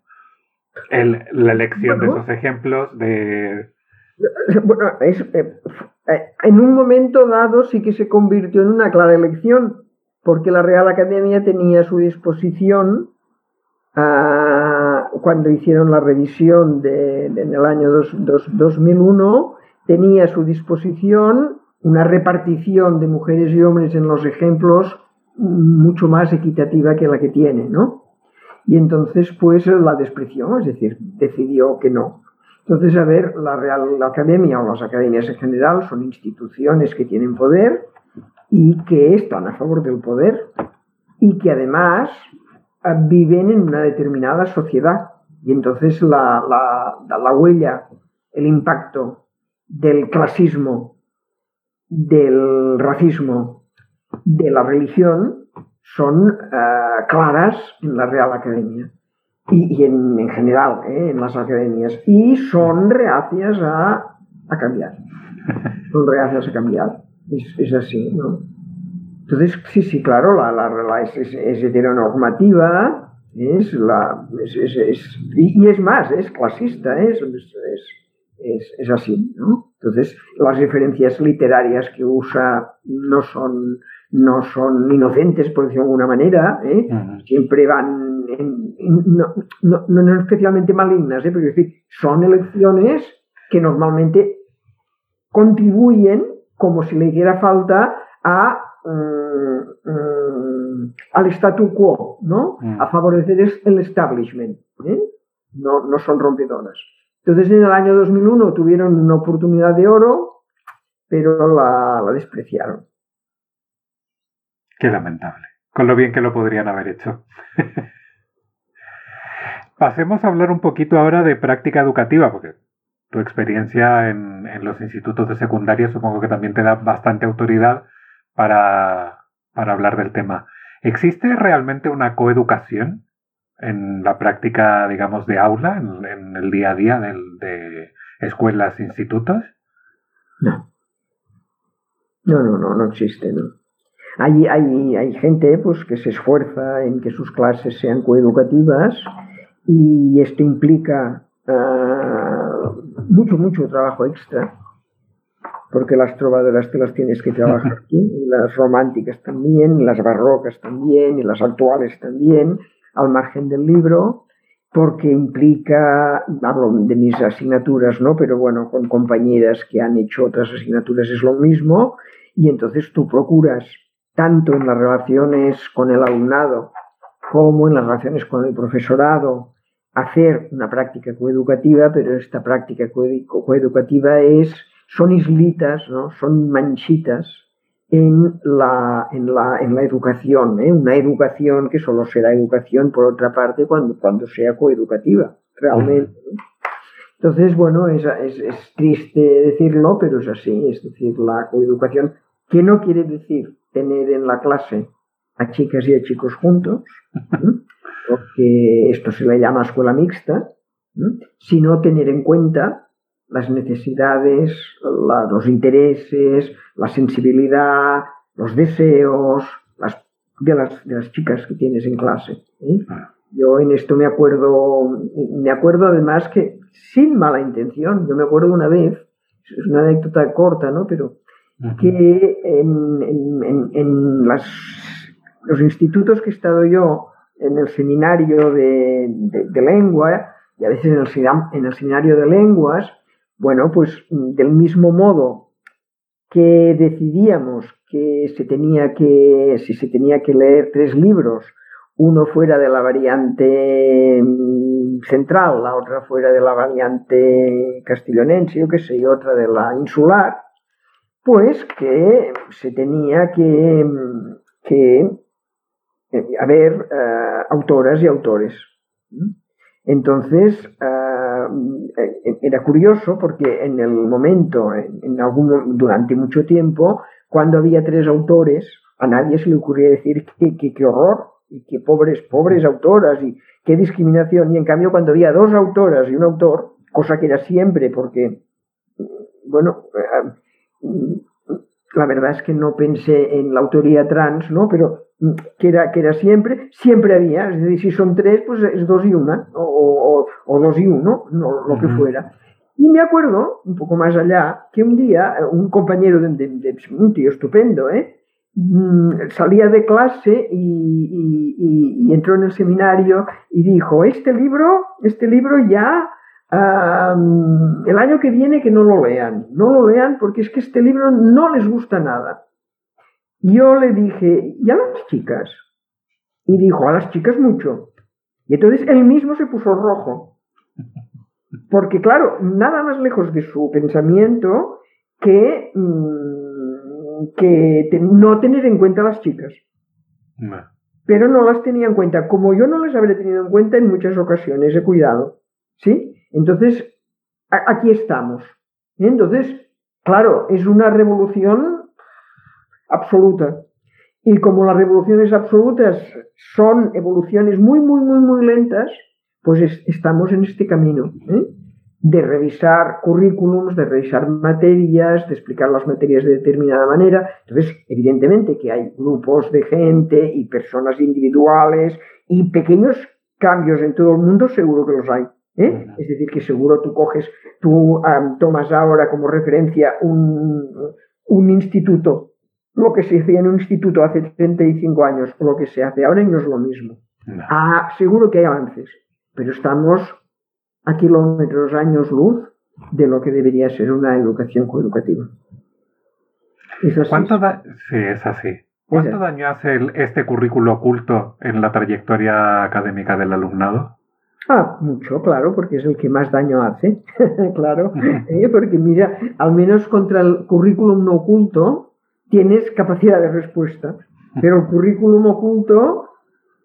la elección de esos ejemplos de... Bueno, es, eh, eh, en un momento dado sí que se convirtió en una clara elección, porque la Real Academia tenía a su disposición, cuando hicieron la revisión de, en el año 2001, tenía a su disposición una repartición de mujeres y hombres en los ejemplos mucho más equitativa que la que tiene, ¿no? Y entonces, pues la despreció, es decir, decidió que no. Entonces, a ver, la Real Academia o las academias en general son instituciones que tienen poder y que están a favor del poder y que además viven en una determinada sociedad. Y entonces la, la, la huella, el impacto del clasismo, del racismo, de la religión, son uh, claras en la Real Academia y, y en, en, general eh, en las academias y son reacias a, a cambiar. Son reacias a cambiar. Es, es, así, ¿no? Entonces, sí, sí, claro, la, la, la es, es, es, heteronormativa, es la, es, y, y, es más, es clasista, es, es, así, ¿no? Entonces, las referencias literarias que usa no son no son inocentes, por decirlo de alguna manera, ¿eh? siempre van, en, no, no, no, especialmente malignas, ¿eh? pero es decir, son elecciones que normalmente contribuyen, como si le hiciera falta, a, al statu quo, ¿no? a favorecer el establishment. ¿eh? No, no son rompedoras. Entonces, en el año 2001 tuvieron una oportunidad de oro, pero la, la despreciaron. Qué lamentable. Con lo bien que lo podrían haber hecho. Pasemos a hablar un poquito ahora de práctica educativa, porque tu experiencia en, los institutos de secundaria supongo que también te da bastante autoridad para, hablar del tema. ¿Existe realmente una coeducación en la práctica, digamos, de aula, en, el día a día de, de escuelas, institutos? No. No, no, no, no existe, ¿no? Hay, hay, hay gente pues, que se esfuerza en que sus clases sean coeducativas y esto implica uh, mucho, mucho trabajo extra, porque las trovadoras te las tienes que trabajar tú, y las románticas también, las barrocas también, y las actuales también, al margen del libro, porque implica, hablo de mis asignaturas, ¿no? Pero bueno, con compañeras que han hecho otras asignaturas es lo mismo, y entonces tú procuras tanto en las relaciones con el alumnado como en las relaciones con el profesorado, hacer una práctica coeducativa, pero esta práctica coeducativa es, son islitas, ¿no? son manchitas en la, en la, en la educación, ¿eh? una educación que solo será educación por otra parte cuando, cuando sea coeducativa, realmente. Entonces, bueno, es, es, triste decirlo, pero es así, es decir, la coeducación, que no quiere decir tener en la clase a chicas y a chicos juntos, porque esto se le llama escuela mixta, sino tener en cuenta las necesidades, la, los intereses, la sensibilidad, los deseos las, de, las, de las chicas que tienes en clase. ¿eh? Yo en esto me acuerdo, me acuerdo además que sin mala intención, yo me acuerdo una vez, es una anécdota corta, ¿no? Pero que en, en, en las, los institutos que he estado yo, en el seminario de, de, de lengua y a veces en el, en el seminario de lenguas, bueno, pues del mismo modo que decidíamos que se tenía que, si se tenía que leer tres libros, uno fuera de la variante mm, central, la otra fuera de la variante castellonense, yo qué sé, y otra de la insular, pues que se tenía que, que eh, haber uh, autoras y autores. Entonces, uh, era curioso porque en el momento, en, algún, durante mucho tiempo, cuando había tres autores, a nadie se le ocurría decir que, que, que horror, y qué pobres, pobres autoras, y qué discriminación. Y en cambio, cuando había dos autoras y un autor, cosa que era siempre, porque, bueno, la verdad es que no pensé en la autoría trans, ¿no? Pero que era, que era siempre, siempre había, es decir, si son tres, pues es dos y una, o, o dos y uno, no, lo que fuera. Y me acuerdo, un poco más allá, que un día eh, un compañero, de, un tío estupendo, ¿eh? Mm, salía de clase y, entró en el seminario y dijo, este libro, este libro ya el año que viene que no lo lean, no lo lean porque es que este libro no les gusta nada. Yo le dije, ¿y a las chicas? Y dijo, a las chicas mucho. Y entonces él mismo se puso rojo. Porque claro, nada más lejos de su pensamiento que, mm, que no tener en cuenta a las chicas. Pero no las tenía en cuenta. Como yo no las habré tenido en cuenta en muchas ocasiones, he cuidado. ¿Sí? Entonces, aquí estamos. Entonces, claro, es una revolución absoluta. Y como las revoluciones absolutas son evoluciones muy, muy, muy, muy lentas, pues estamos en este camino ¿eh? de revisar currículums, de revisar materias, de explicar las materias de determinada manera. Entonces, evidentemente que hay grupos de gente y personas individuales y pequeños cambios en todo el mundo, seguro que los hay. ¿Eh? Es decir, que seguro tú coges, tú tomas ahora como referencia un, un instituto lo que se hacía en un instituto hace 35 años o lo que se hace ahora no es lo mismo. Ah, seguro que hay avances, pero estamos a kilómetros, años luz de lo que debería ser una educación coeducativa. ¿Cuánto Sí, es así. ¿Cuánto daño hace este currículo oculto en la trayectoria académica del alumnado? Ah, mucho, claro, porque es el que más daño hace, claro, ¿eh? porque mira, al menos contra el currículum no oculto, tienes capacidad de respuesta. Pero el currículum oculto,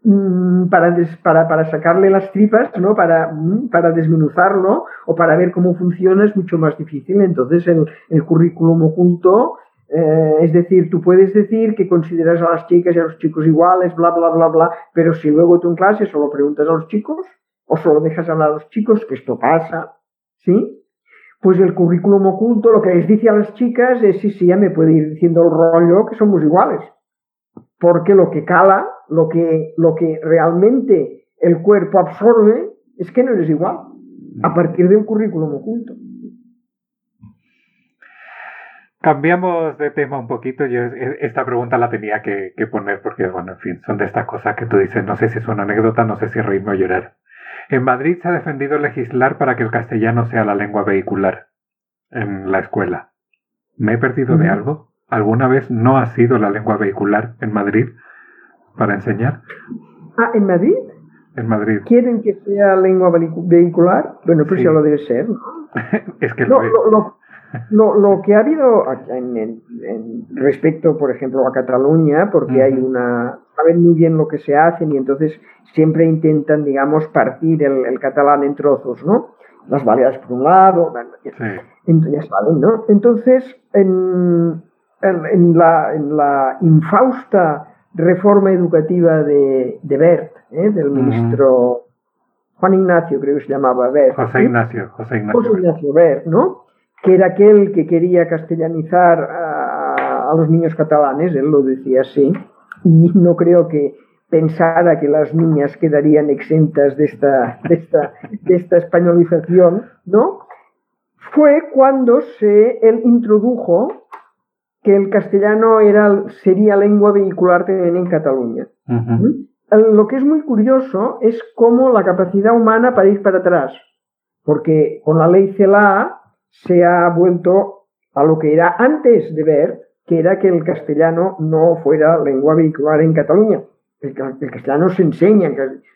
mm, para, para, para, sacarle las tripas, ¿no? Para, mm, para desmenuzarlo o para ver cómo funciona es mucho más difícil. Entonces el, el currículum oculto, eh, es decir, tú puedes decir que consideras a las chicas y a los chicos iguales, bla, bla, bla, bla, pero si luego tú en clase solo preguntas a los chicos o solo dejas a los chicos, que esto pasa, ¿sí? pues el currículum oculto lo que les dice a las chicas es sí, sí, ya me puede ir diciendo el rollo que somos iguales. Porque lo que cala, lo que, lo que realmente el cuerpo absorbe es que no eres igual, a partir de un currículum oculto. Cambiamos de tema un poquito. Yo esta pregunta la tenía que, que, poner porque, bueno, en fin, son de estas cosas que tú dices, no sé si es una anécdota, no sé si reírme o llorar. En Madrid se ha defendido legislar para que el castellano sea la lengua vehicular en la escuela. ¿Me he perdido de algo? ¿Alguna vez no ha sido la lengua vehicular en Madrid para enseñar? Ah, ¿en Madrid? En Madrid. ¿Quieren que sea lengua vehicular? Bueno, pues ya lo debe ser. es que lo, lo, lo, que ha habido en, respecto, por ejemplo, a Cataluña, porque hay una saben muy bien lo que se hacen y entonces siempre intentan, digamos, partir el, catalán en trozos, ¿no? Las baleadas por un lado, ya saben, ¿no? Entonces, en, en, la, en la infausta reforma educativa de, de Bert, ¿eh? del ministro Juan Ignacio, creo que se llamaba Bert. José Ignacio, José Ignacio. José Ignacio Bert, ¿no? Que era aquel que quería castellanizar a, a los niños catalanes, él lo decía así y no creo que pensara que las niñas quedarían exentas de esta, de esta, de esta españolización, ¿no? Fue cuando se él introdujo que el castellano era, sería lengua vehicular también en Cataluña. Lo que es muy curioso es cómo la capacidad humana para ir para atrás, porque con la ley CELA se ha vuelto a lo que era antes de ver que era que el castellano no fuera lengua vehicular en Cataluña. El, castellano se enseña,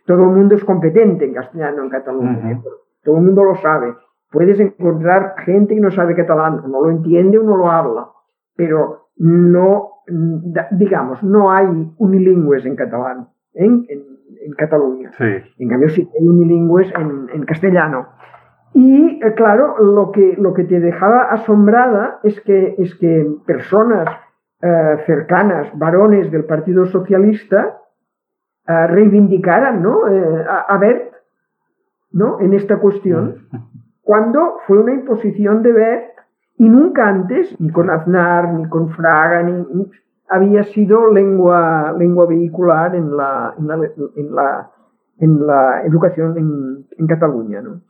todo el mundo es competente en castellano en Cataluña, ¿eh? todo el mundo lo sabe. Puedes encontrar gente que no sabe catalán, no lo entiende o no lo habla, pero no, digamos, no hay unilingües en catalán, ¿eh? en, en, Cataluña. En cambio, sí hay unilingües en, en castellano. Y eh, claro, lo que, lo que te dejaba asombrada es que, es que personas eh, cercanas, varones del Partido Socialista, eh, reivindicaran ¿no? a, a, Bert ¿no? en esta cuestión, cuando fue una imposición de Bert y nunca antes, ni con Aznar, ni con Fraga, ni, había sido lengua, lengua vehicular en la, en la, en la en la educación en, en Cataluña. ¿no?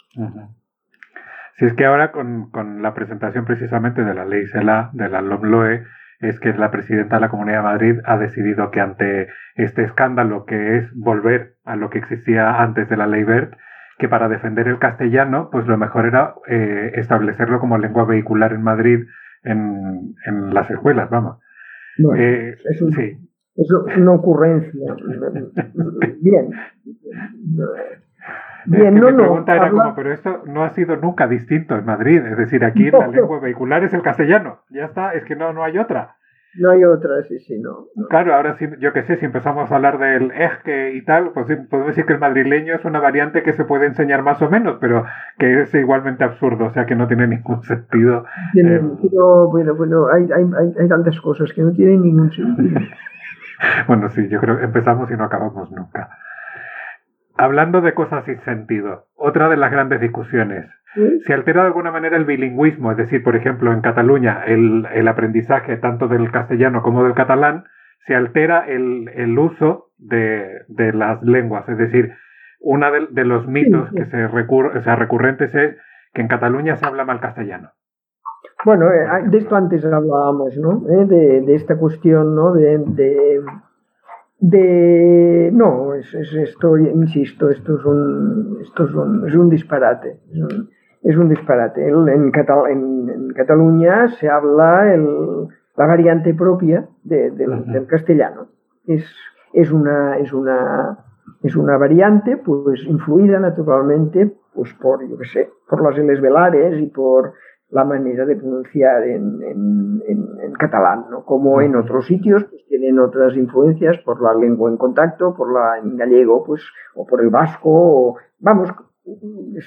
Si es que ahora con, con, la presentación precisamente de la ley CELA, de la LOMLOE, es que la presidenta de la Comunidad de Madrid ha decidido que ante este escándalo que es volver a lo que existía antes de la ley BERT, que para defender el castellano, pues lo mejor era eh, establecerlo como lengua vehicular en Madrid en, en las escuelas, vamos. eh, es, sí. es una ocurrencia. Bien. Bien, no, mi pregunta era como, pero esto no ha sido nunca distinto en Madrid. Es decir, aquí la lengua vehicular es el castellano. Ya está, es que no, no hay otra. No hay otra, sí, sí, no. Claro, ahora sí, yo qué sé, si empezamos a hablar del eje y tal, pues podemos decir que el madrileño es una variante que se puede enseñar más o menos, pero que es igualmente absurdo, o sea que no tiene ningún sentido. Tiene, eh, bueno, bueno, hay, hay, hay, tantas cosas que no tienen ningún sentido. bueno, sí, yo creo que empezamos y no acabamos nunca. Hablando de cosas sin sentido, otra de las grandes discusiones. Se altera de alguna manera el bilingüismo, es decir, por ejemplo, en Cataluña el, el aprendizaje tanto del castellano como del catalán, se altera el, el uso de, de, las lenguas. Es decir, uno de, de, los mitos que se recur, o sea, recurrentes es que en Cataluña se habla mal castellano. Bueno, eh, de esto antes hablábamos, ¿no? Eh, de, de, esta cuestión, ¿no? De, de no es, es, esto insisto esto es un esto es un, es un disparate es un, es un disparate en, Catal en, en, Cataluña se habla el, la variante propia de, de, uh -huh. del castellano es, es una es una es una variante pues influida naturalmente pues por yo que sé por las Ls velares y por la manera de pronunciar en, en, en, en catalán, ¿no? Como en otros sitios, pues tienen otras influencias por la lengua en contacto, por la en gallego, pues, o por el vasco, o, vamos,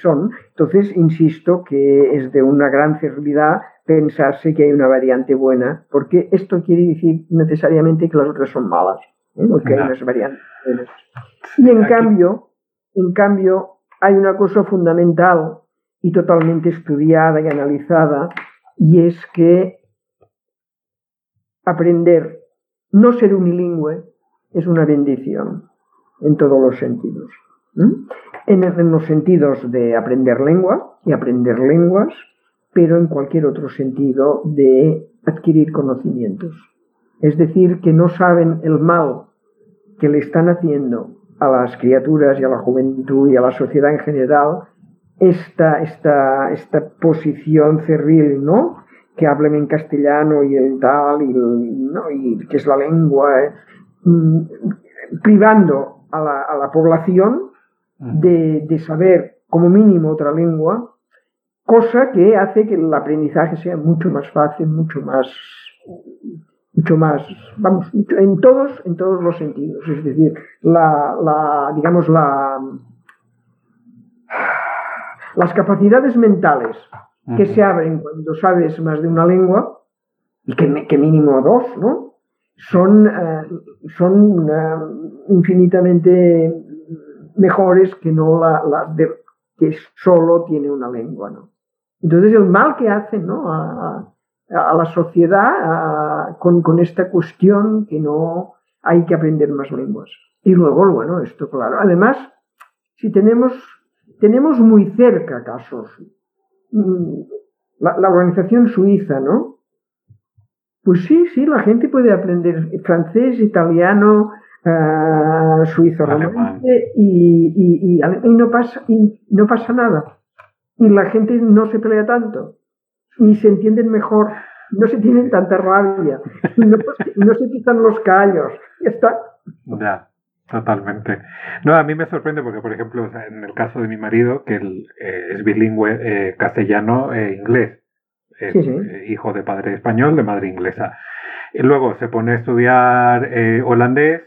son. Entonces, insisto que es de una gran cerbilidad pensarse que hay una variante buena, porque esto quiere decir necesariamente que las otras son malas, ¿eh? porque hay unas variantes buenas. Y en cambio, en cambio, hay una cosa fundamental y totalmente estudiada y analizada, y es que aprender, no ser unilingüe, es una bendición en todos los sentidos. En, en, los sentidos de aprender lengua y aprender lenguas, pero en cualquier otro sentido de adquirir conocimientos. Es decir, que no saben el mal que le están haciendo a las criaturas y a la juventud y a la sociedad en general esta, esta, esta posición cerril, ¿no? Que hablen en castellano y el tal, y, el, ¿no? y que es la lengua, eh, privando a la, a la población de, de, saber como mínimo otra lengua, cosa que hace que el aprendizaje sea mucho más fácil, mucho más, mucho más, vamos, en todos, en todos los sentidos. Es decir, la, la digamos, la, las capacidades mentales que uh -huh. se abren cuando sabes más de una lengua, y que, que mínimo dos, ¿no? Son, uh, son uh, infinitamente mejores que no la, la de, que solo tiene una lengua, ¿no? Entonces el mal que hacen, ¿no? A, a, a la sociedad con, con esta cuestión que no hay que aprender más lenguas. Y luego, bueno, esto claro. Además, si tenemos tenemos muy cerca casos. Mm, la, la, organización suiza, ¿no? Pues sí, sí, la gente puede aprender francés, italiano, uh, suizo y, y, y, no pasa, y no pasa nada. Y la gente no se pelea tanto. Y se entienden mejor. No se tienen tanta rabia. Y no, no se quitan los callos. Ya está. Ya. Totalmente. No, a mí me sorprende porque, por ejemplo, o sea, en el caso de mi marido, que él eh, es bilingüe eh, castellano e inglés, eh, sí, sí. hijo de padre español, de madre inglesa. Y luego se pone a estudiar holandés,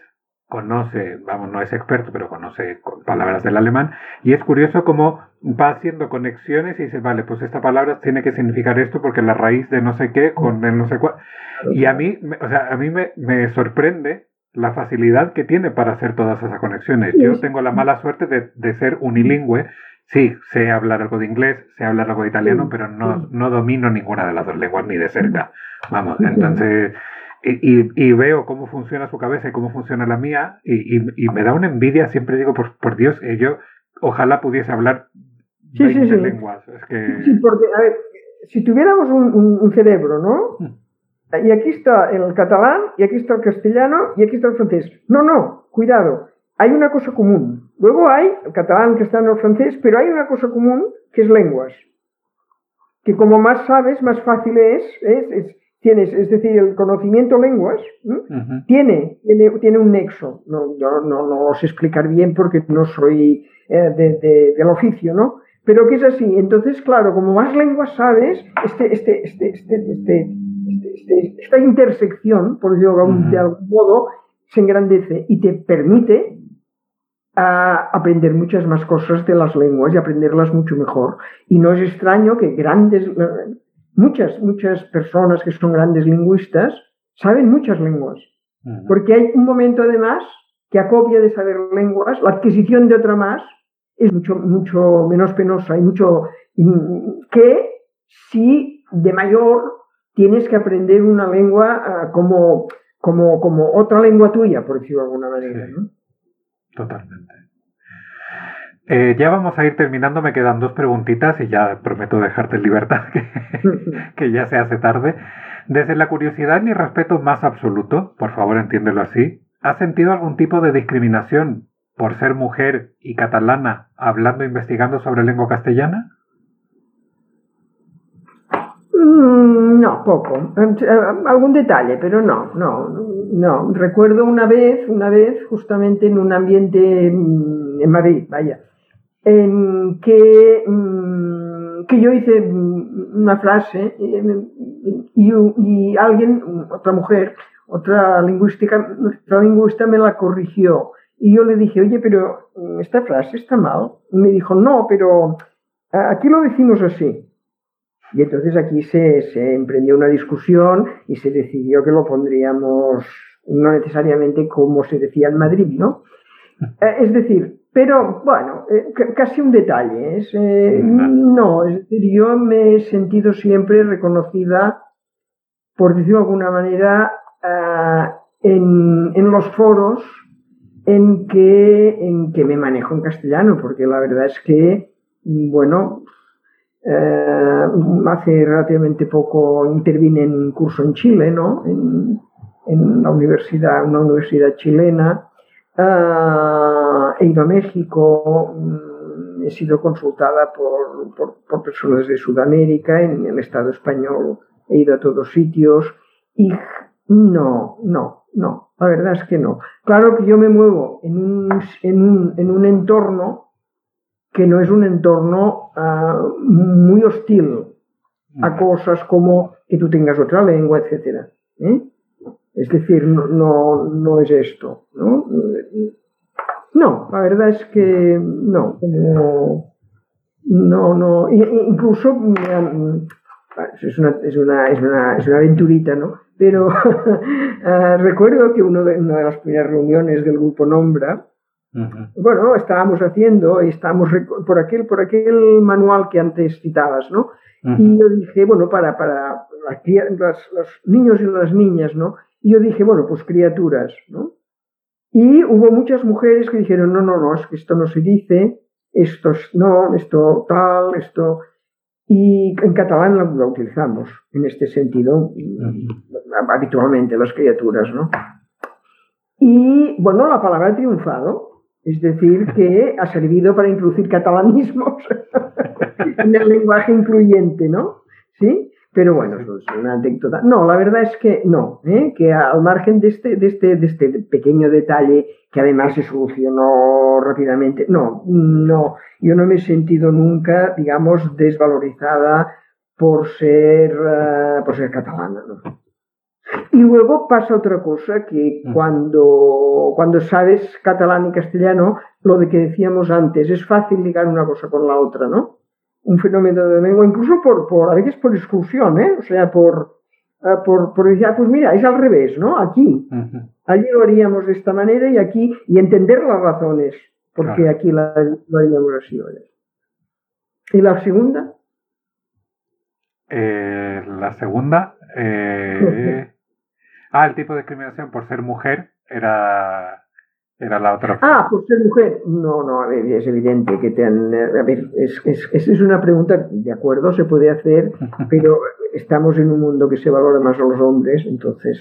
conoce, vamos, no es experto, pero conoce palabras del alemán, y es curioso cómo va haciendo conexiones y dice, vale, pues esta palabra tiene que significar esto porque la raíz de no sé qué con el no sé cuál. Y a mí, o sea, a mí me, me sorprende la facilidad que tiene para hacer todas esas conexiones. Yo tengo la mala suerte de, de, ser unilingüe. Sí, sé hablar algo de inglés, sé hablar algo de italiano, pero no, no domino ninguna de las dos lenguas ni de cerca. Vamos, entonces y, veo cómo funciona su cabeza y cómo funciona la mía, y, me da una envidia, siempre digo, por, por Dios, eh, yo ojalá pudiese hablar sí, sí, sí. lenguas. Sí, porque, a ver, si tuviéramos un, cerebro, ¿no? Y aquí está el catalán, y aquí está el castellano, y aquí está el francés. No, no, cuidado, hay una cosa común. Luego hay el catalán, el castellano, el francés, pero hay una cosa común que es lenguas. Que como más sabes, más fácil es, es tienes, es decir, el conocimiento lenguas tiene, tiene, un nexo. No, yo no, lo sé explicar bien porque no soy eh, del oficio, ¿no? Pero que es así. Entonces, claro, como más lenguas sabes, este, este, este, este, esta intersección, por decirlo de algún modo, se engrandece y te permite aprender muchas más cosas de las lenguas y aprenderlas mucho mejor. Y no es extraño que grandes muchas, muchas personas que son grandes lingüistas saben muchas lenguas. Porque hay un momento además que a copia de saber lenguas, la adquisición de otra más es mucho, mucho menos penosa y mucho que si de mayor tienes que aprender una lengua ah, como, como, como otra lengua tuya, por decirlo de alguna manera. Totalmente. Eh, ya vamos a ir terminando, me quedan dos preguntitas y ya prometo dejarte en libertad, que, ya se hace tarde. Desde la curiosidad y respeto más absoluto, por favor entiéndelo así, ¿has sentido algún tipo de discriminación por ser mujer y catalana hablando e investigando sobre lengua castellana? Mm, no, poco. Algún detalle, pero no, no, no. Recuerdo una vez, una vez, justamente en un ambiente mm, en Madrid, vaya, que, mm, que yo hice una frase y, alguien, otra mujer, otra lingüística, otra lingüista me la corrigió. Y yo le dije, oye, pero esta frase está mal. Me dijo, no, pero aquí lo decimos así. Y entonces aquí se, se emprendió una discusión y se decidió que lo pondríamos no necesariamente como se decía en Madrid, ¿no? Eh, es decir, pero bueno, eh, casi un detalle. Eh, no, es decir, yo me he sentido siempre reconocida, por decirlo de alguna manera, en, en, los foros en que, en que me manejo en castellano, porque la verdad es que, bueno, eh, hace relativamente poco intervine en un curso en Chile, ¿no? En, en la universidad, una universidad chilena, Ah, he ido a México, mm, he sido consultada por, personas de Sudamérica, en el Estado español, he ido a todos sitios y no, no, no, la verdad es que no. Claro que yo me muevo en un, en un, entorno que no es un entorno ah, muy hostil a cosas como que tú tengas otra lengua, etc. Es decir, no, no, es esto, ¿no? No, la verdad es que no, no, no, incluso es una, es una, es una, es una aventurita, ¿no? Pero ah, recuerdo que uno de, una de las primeras reuniones del grupo Nombra, bueno, estábamos haciendo, estábamos por aquel, por aquel manual que antes citabas, ¿no? Y yo dije, bueno, para, para los niños y las niñas, ¿no? Y yo dije, bueno, pues criaturas, ¿no? Y hubo muchas mujeres que dijeron, no, no, no, es que esto no se dice, esto no, esto tal, esto... Y en catalán lo, utilizamos en este sentido, habitualmente las criaturas, ¿no? Y bueno, la palabra ha triunfado, es decir, que ha servido para introducir catalanismos en el lenguaje incluyente, ¿no? ¿Sí? Pero bueno, es una anécdota. No, la verdad es que no, ¿eh? que al margen de este, de, este, de este pequeño detalle que además se solucionó rápidamente, no, no, yo no me he sentido nunca, digamos, desvalorizada por ser, uh, por ser catalana. ¿no? Y luego pasa otra cosa, que cuando, cuando sabes catalán y castellano, lo de que decíamos antes, es fácil ligar una cosa con la otra, ¿no? un fenómeno de lengua, incluso por, por a veces por exclusión, ¿eh? o sea, por, eh, por, por decir, ah, pues mira, es al revés, ¿no? Aquí, allí lo haríamos de esta manera y aquí, y entender las razones, porque aquí la, lo haríamos así. ¿Y la segunda? Eh, la segunda, eh, Ah, el tipo de discriminación por ser mujer era, era la otra Ah, por ser mujer. No, no, es evidente que te han... A ver, es, es, es una pregunta, de acuerdo, se puede hacer, pero estamos en un mundo que se valora más a los hombres, entonces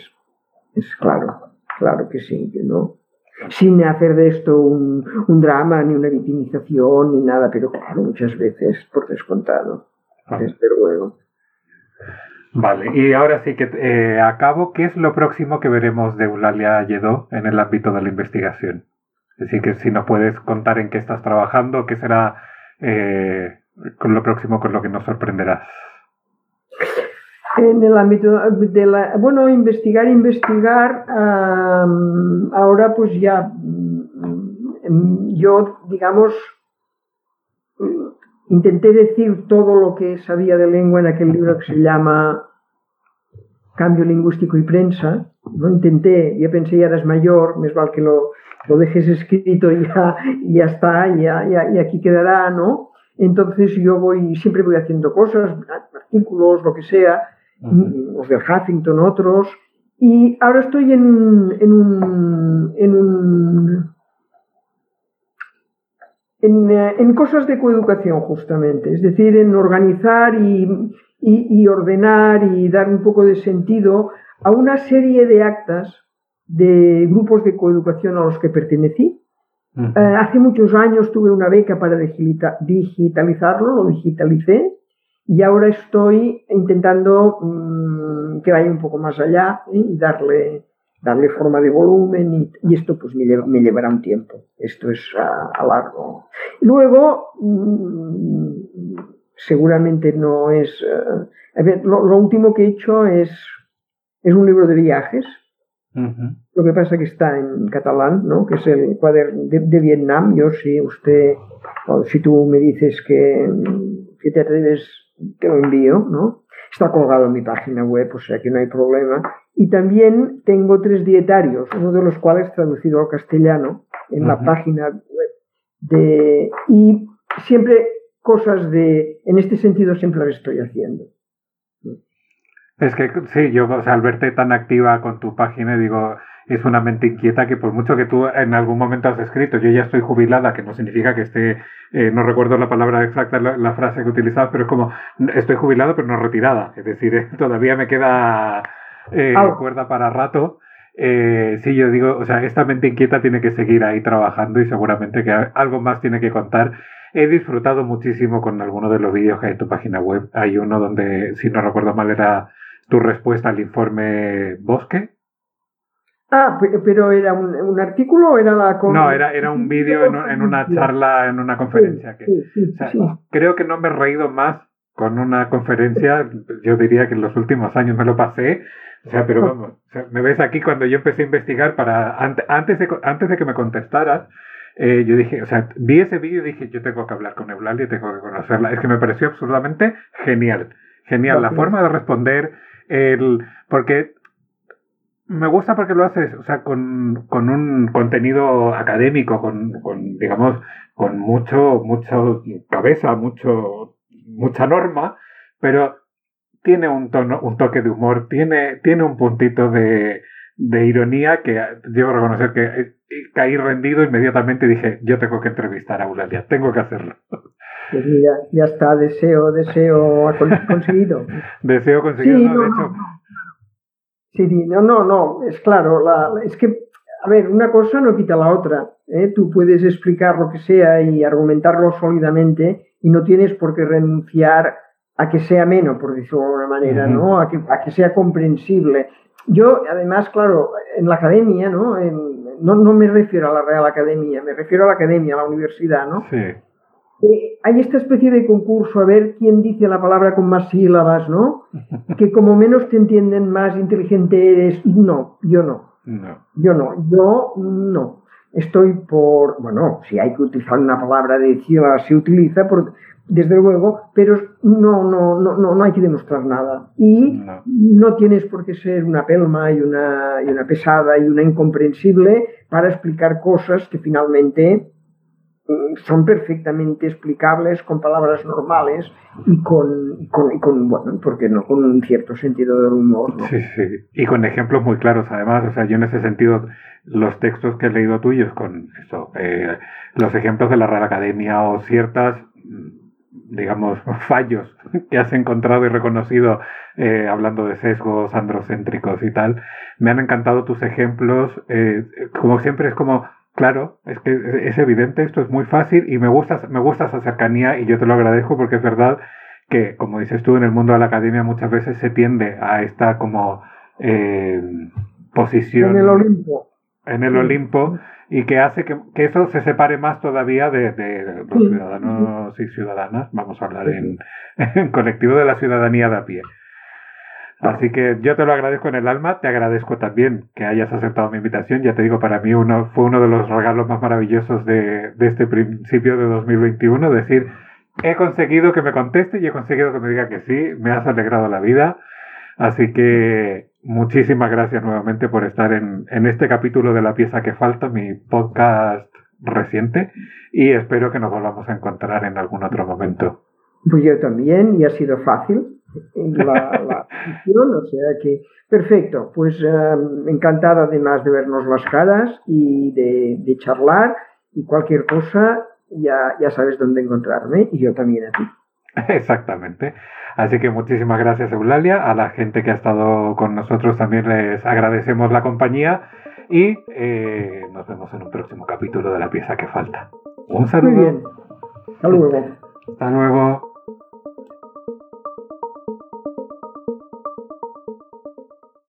es claro, claro que sí, que no. Sin hacer de esto un, un drama, ni una victimización, ni nada, pero claro, muchas veces por descontado, desde luego. Vale, y ahora sí que eh, acabo, ¿qué es lo próximo que veremos de Eulalia Lledó en el ámbito de la investigación? Es decir, que si nos puedes contar en qué estás trabajando, qué será eh, con lo próximo con lo que nos sorprenderás. En el ámbito de la, bueno, investigar, investigar, ahora pues ya mm, yo, digamos, intenté decir todo lo que sabía de lengua en aquel libro que se llama Cambio lingüístico y prensa. ¿no? Intenté, yo pensé ya eres mayor, me vale que lo, lo dejes escrito y ya, ya está, ya, ya, y aquí quedará, ¿no? Entonces yo voy, siempre voy haciendo cosas, artículos, lo que sea, los del Huffington, otros, y ahora estoy en, en un, en un eh, en, cosas de coeducación justamente, es decir, en organizar y, ordenar y dar un poco de sentido a una serie de actas de grupos de coeducación a los que pertenecí. Eh, hace muchos años tuve una beca para digitalizarlo, lo digitalicé y ahora estoy intentando mm, que vaya un poco más allá ¿eh? y darle darle forma de volumen y, esto pues me, llevará un tiempo. Esto es a, largo. Luego, mm, seguramente no es... Eh, a ver, lo, último que he hecho es, es un libro de viajes. Lo que pasa que está en catalán, ¿no? que es el cuaderno de, Vietnam. Yo si usted, si tú me dices que, que te atreves, te lo envío, ¿no? Está colgado en mi página web, o sea que no hay problema. Y también tengo tres dietarios, uno de los cuales traducido al castellano en la página web. De, y siempre cosas de, en este sentido siempre las estoy haciendo. Es que sí, yo al verte tan activa con tu página, digo, es una mente inquieta que por mucho que tú en algún momento has escrito, yo ya estoy jubilada, que no significa que esté, eh, no recuerdo la palabra exacta, la, frase que utilizabas, pero es como, estoy jubilado pero no retirada, es decir, todavía me queda eh, cuerda para rato. Eh, sí, yo digo, o sea, esta mente inquieta tiene que seguir ahí trabajando y seguramente que algo más tiene que contar. He disfrutado muchísimo con alguno de los vídeos que hay en tu página web. Hay uno donde, si no recuerdo mal, era tu respuesta al informe Bosque, Ah, pero era un, artículo o era la... No, era, era un vídeo en, una charla, en una conferencia. que, creo que no me he reído más con una conferencia, yo diría que en los últimos años me lo pasé. O sea, pero vamos, me ves aquí cuando yo empecé a investigar para, antes de, antes de que me contestaras, eh, yo dije, o sea, vi ese vídeo y dije, yo tengo que hablar con Eulalia, tengo que conocerla. Es que me pareció absolutamente genial. Genial, la forma de responder, el, porque me gusta porque lo haces, o sea, con, con un contenido académico, con, con, digamos, con mucho, mucho cabeza, mucho, mucha norma, pero tiene un tono, un toque de humor, tiene, tiene un puntito de, de ironía que debo reconocer que caí rendido inmediatamente y dije, yo tengo que entrevistar a Eulalia, tengo que hacerlo. Pues mira, ya está, deseo, deseo conseguido. deseo conseguido, de hecho, Sí, no, no, no, es claro, la, es que, a ver, una cosa no quita la otra. ¿eh? Tú puedes explicar lo que sea y argumentarlo sólidamente y no tienes por qué renunciar a que sea menos, por decirlo de alguna manera, ¿no? A que, a que sea comprensible. Yo, además, claro, en la academia, ¿no? no, no me refiero a la Real Academia, me refiero a la academia, a la universidad, ¿no? Sí. Eh, hay esta especie de concurso a ver quién dice la palabra con más sílabas, ¿no? Que como menos te entienden, más inteligente eres. No, yo no. no. Yo no, yo no. Estoy por, bueno, si hay que utilizar una palabra de se utiliza, por, desde luego, pero no, no, no, no, no hay que demostrar nada. Y no. tienes por qué ser una pelma y una, y una pesada y una incomprensible para explicar cosas que finalmente son perfectamente explicables con palabras normales y con, con, con, bueno, porque no? Con un cierto sentido del humor. Sí, sí. Y con ejemplos muy claros, además. O sea, yo en ese sentido, los textos que he leído tuyos con eso, eh, los ejemplos de la Real Academia o ciertas digamos, fallos que has encontrado y reconocido eh, hablando de sesgos androcéntricos y tal. Me han encantado tus ejemplos. Eh, como siempre es como, claro, es que es evidente, esto es muy fácil y me gusta, me gusta esa cercanía y yo te lo agradezco porque es verdad que, como dices tú, en el mundo de la academia muchas veces se tiende a esta como eh, posición... En el Olimpo. En el Olimpo y que hace que, eso se separe más todavía de, los ciudadanos y ciudadanas, vamos a hablar en, colectivo de la ciudadanía de a pie. Así que yo te lo agradezco en el alma, te agradezco también que hayas aceptado mi invitación, ya te digo, para mí uno, fue uno de los regalos más maravillosos de, de este principio de 2021, decir, he conseguido que me conteste y he conseguido que me diga que sí, me has alegrado la vida, así que muchísimas gracias nuevamente por estar en, este capítulo de La pieza que falta, mi podcast reciente, y espero que nos volvamos a encontrar en algún otro momento. Pues yo también, y ha sido fácil la, la o sea que perfecto, pues um, encantada además de vernos las caras y de, charlar, y cualquier cosa ya, ya sabes dónde encontrarme, y yo también a ti. Exactamente. Así que muchísimas gracias Eulalia, a la gente que ha estado con nosotros también les agradecemos la compañía y eh, nos vemos en un próximo capítulo de la pieza que falta. Un saludo. Muy bien. Hasta luego. Hasta luego.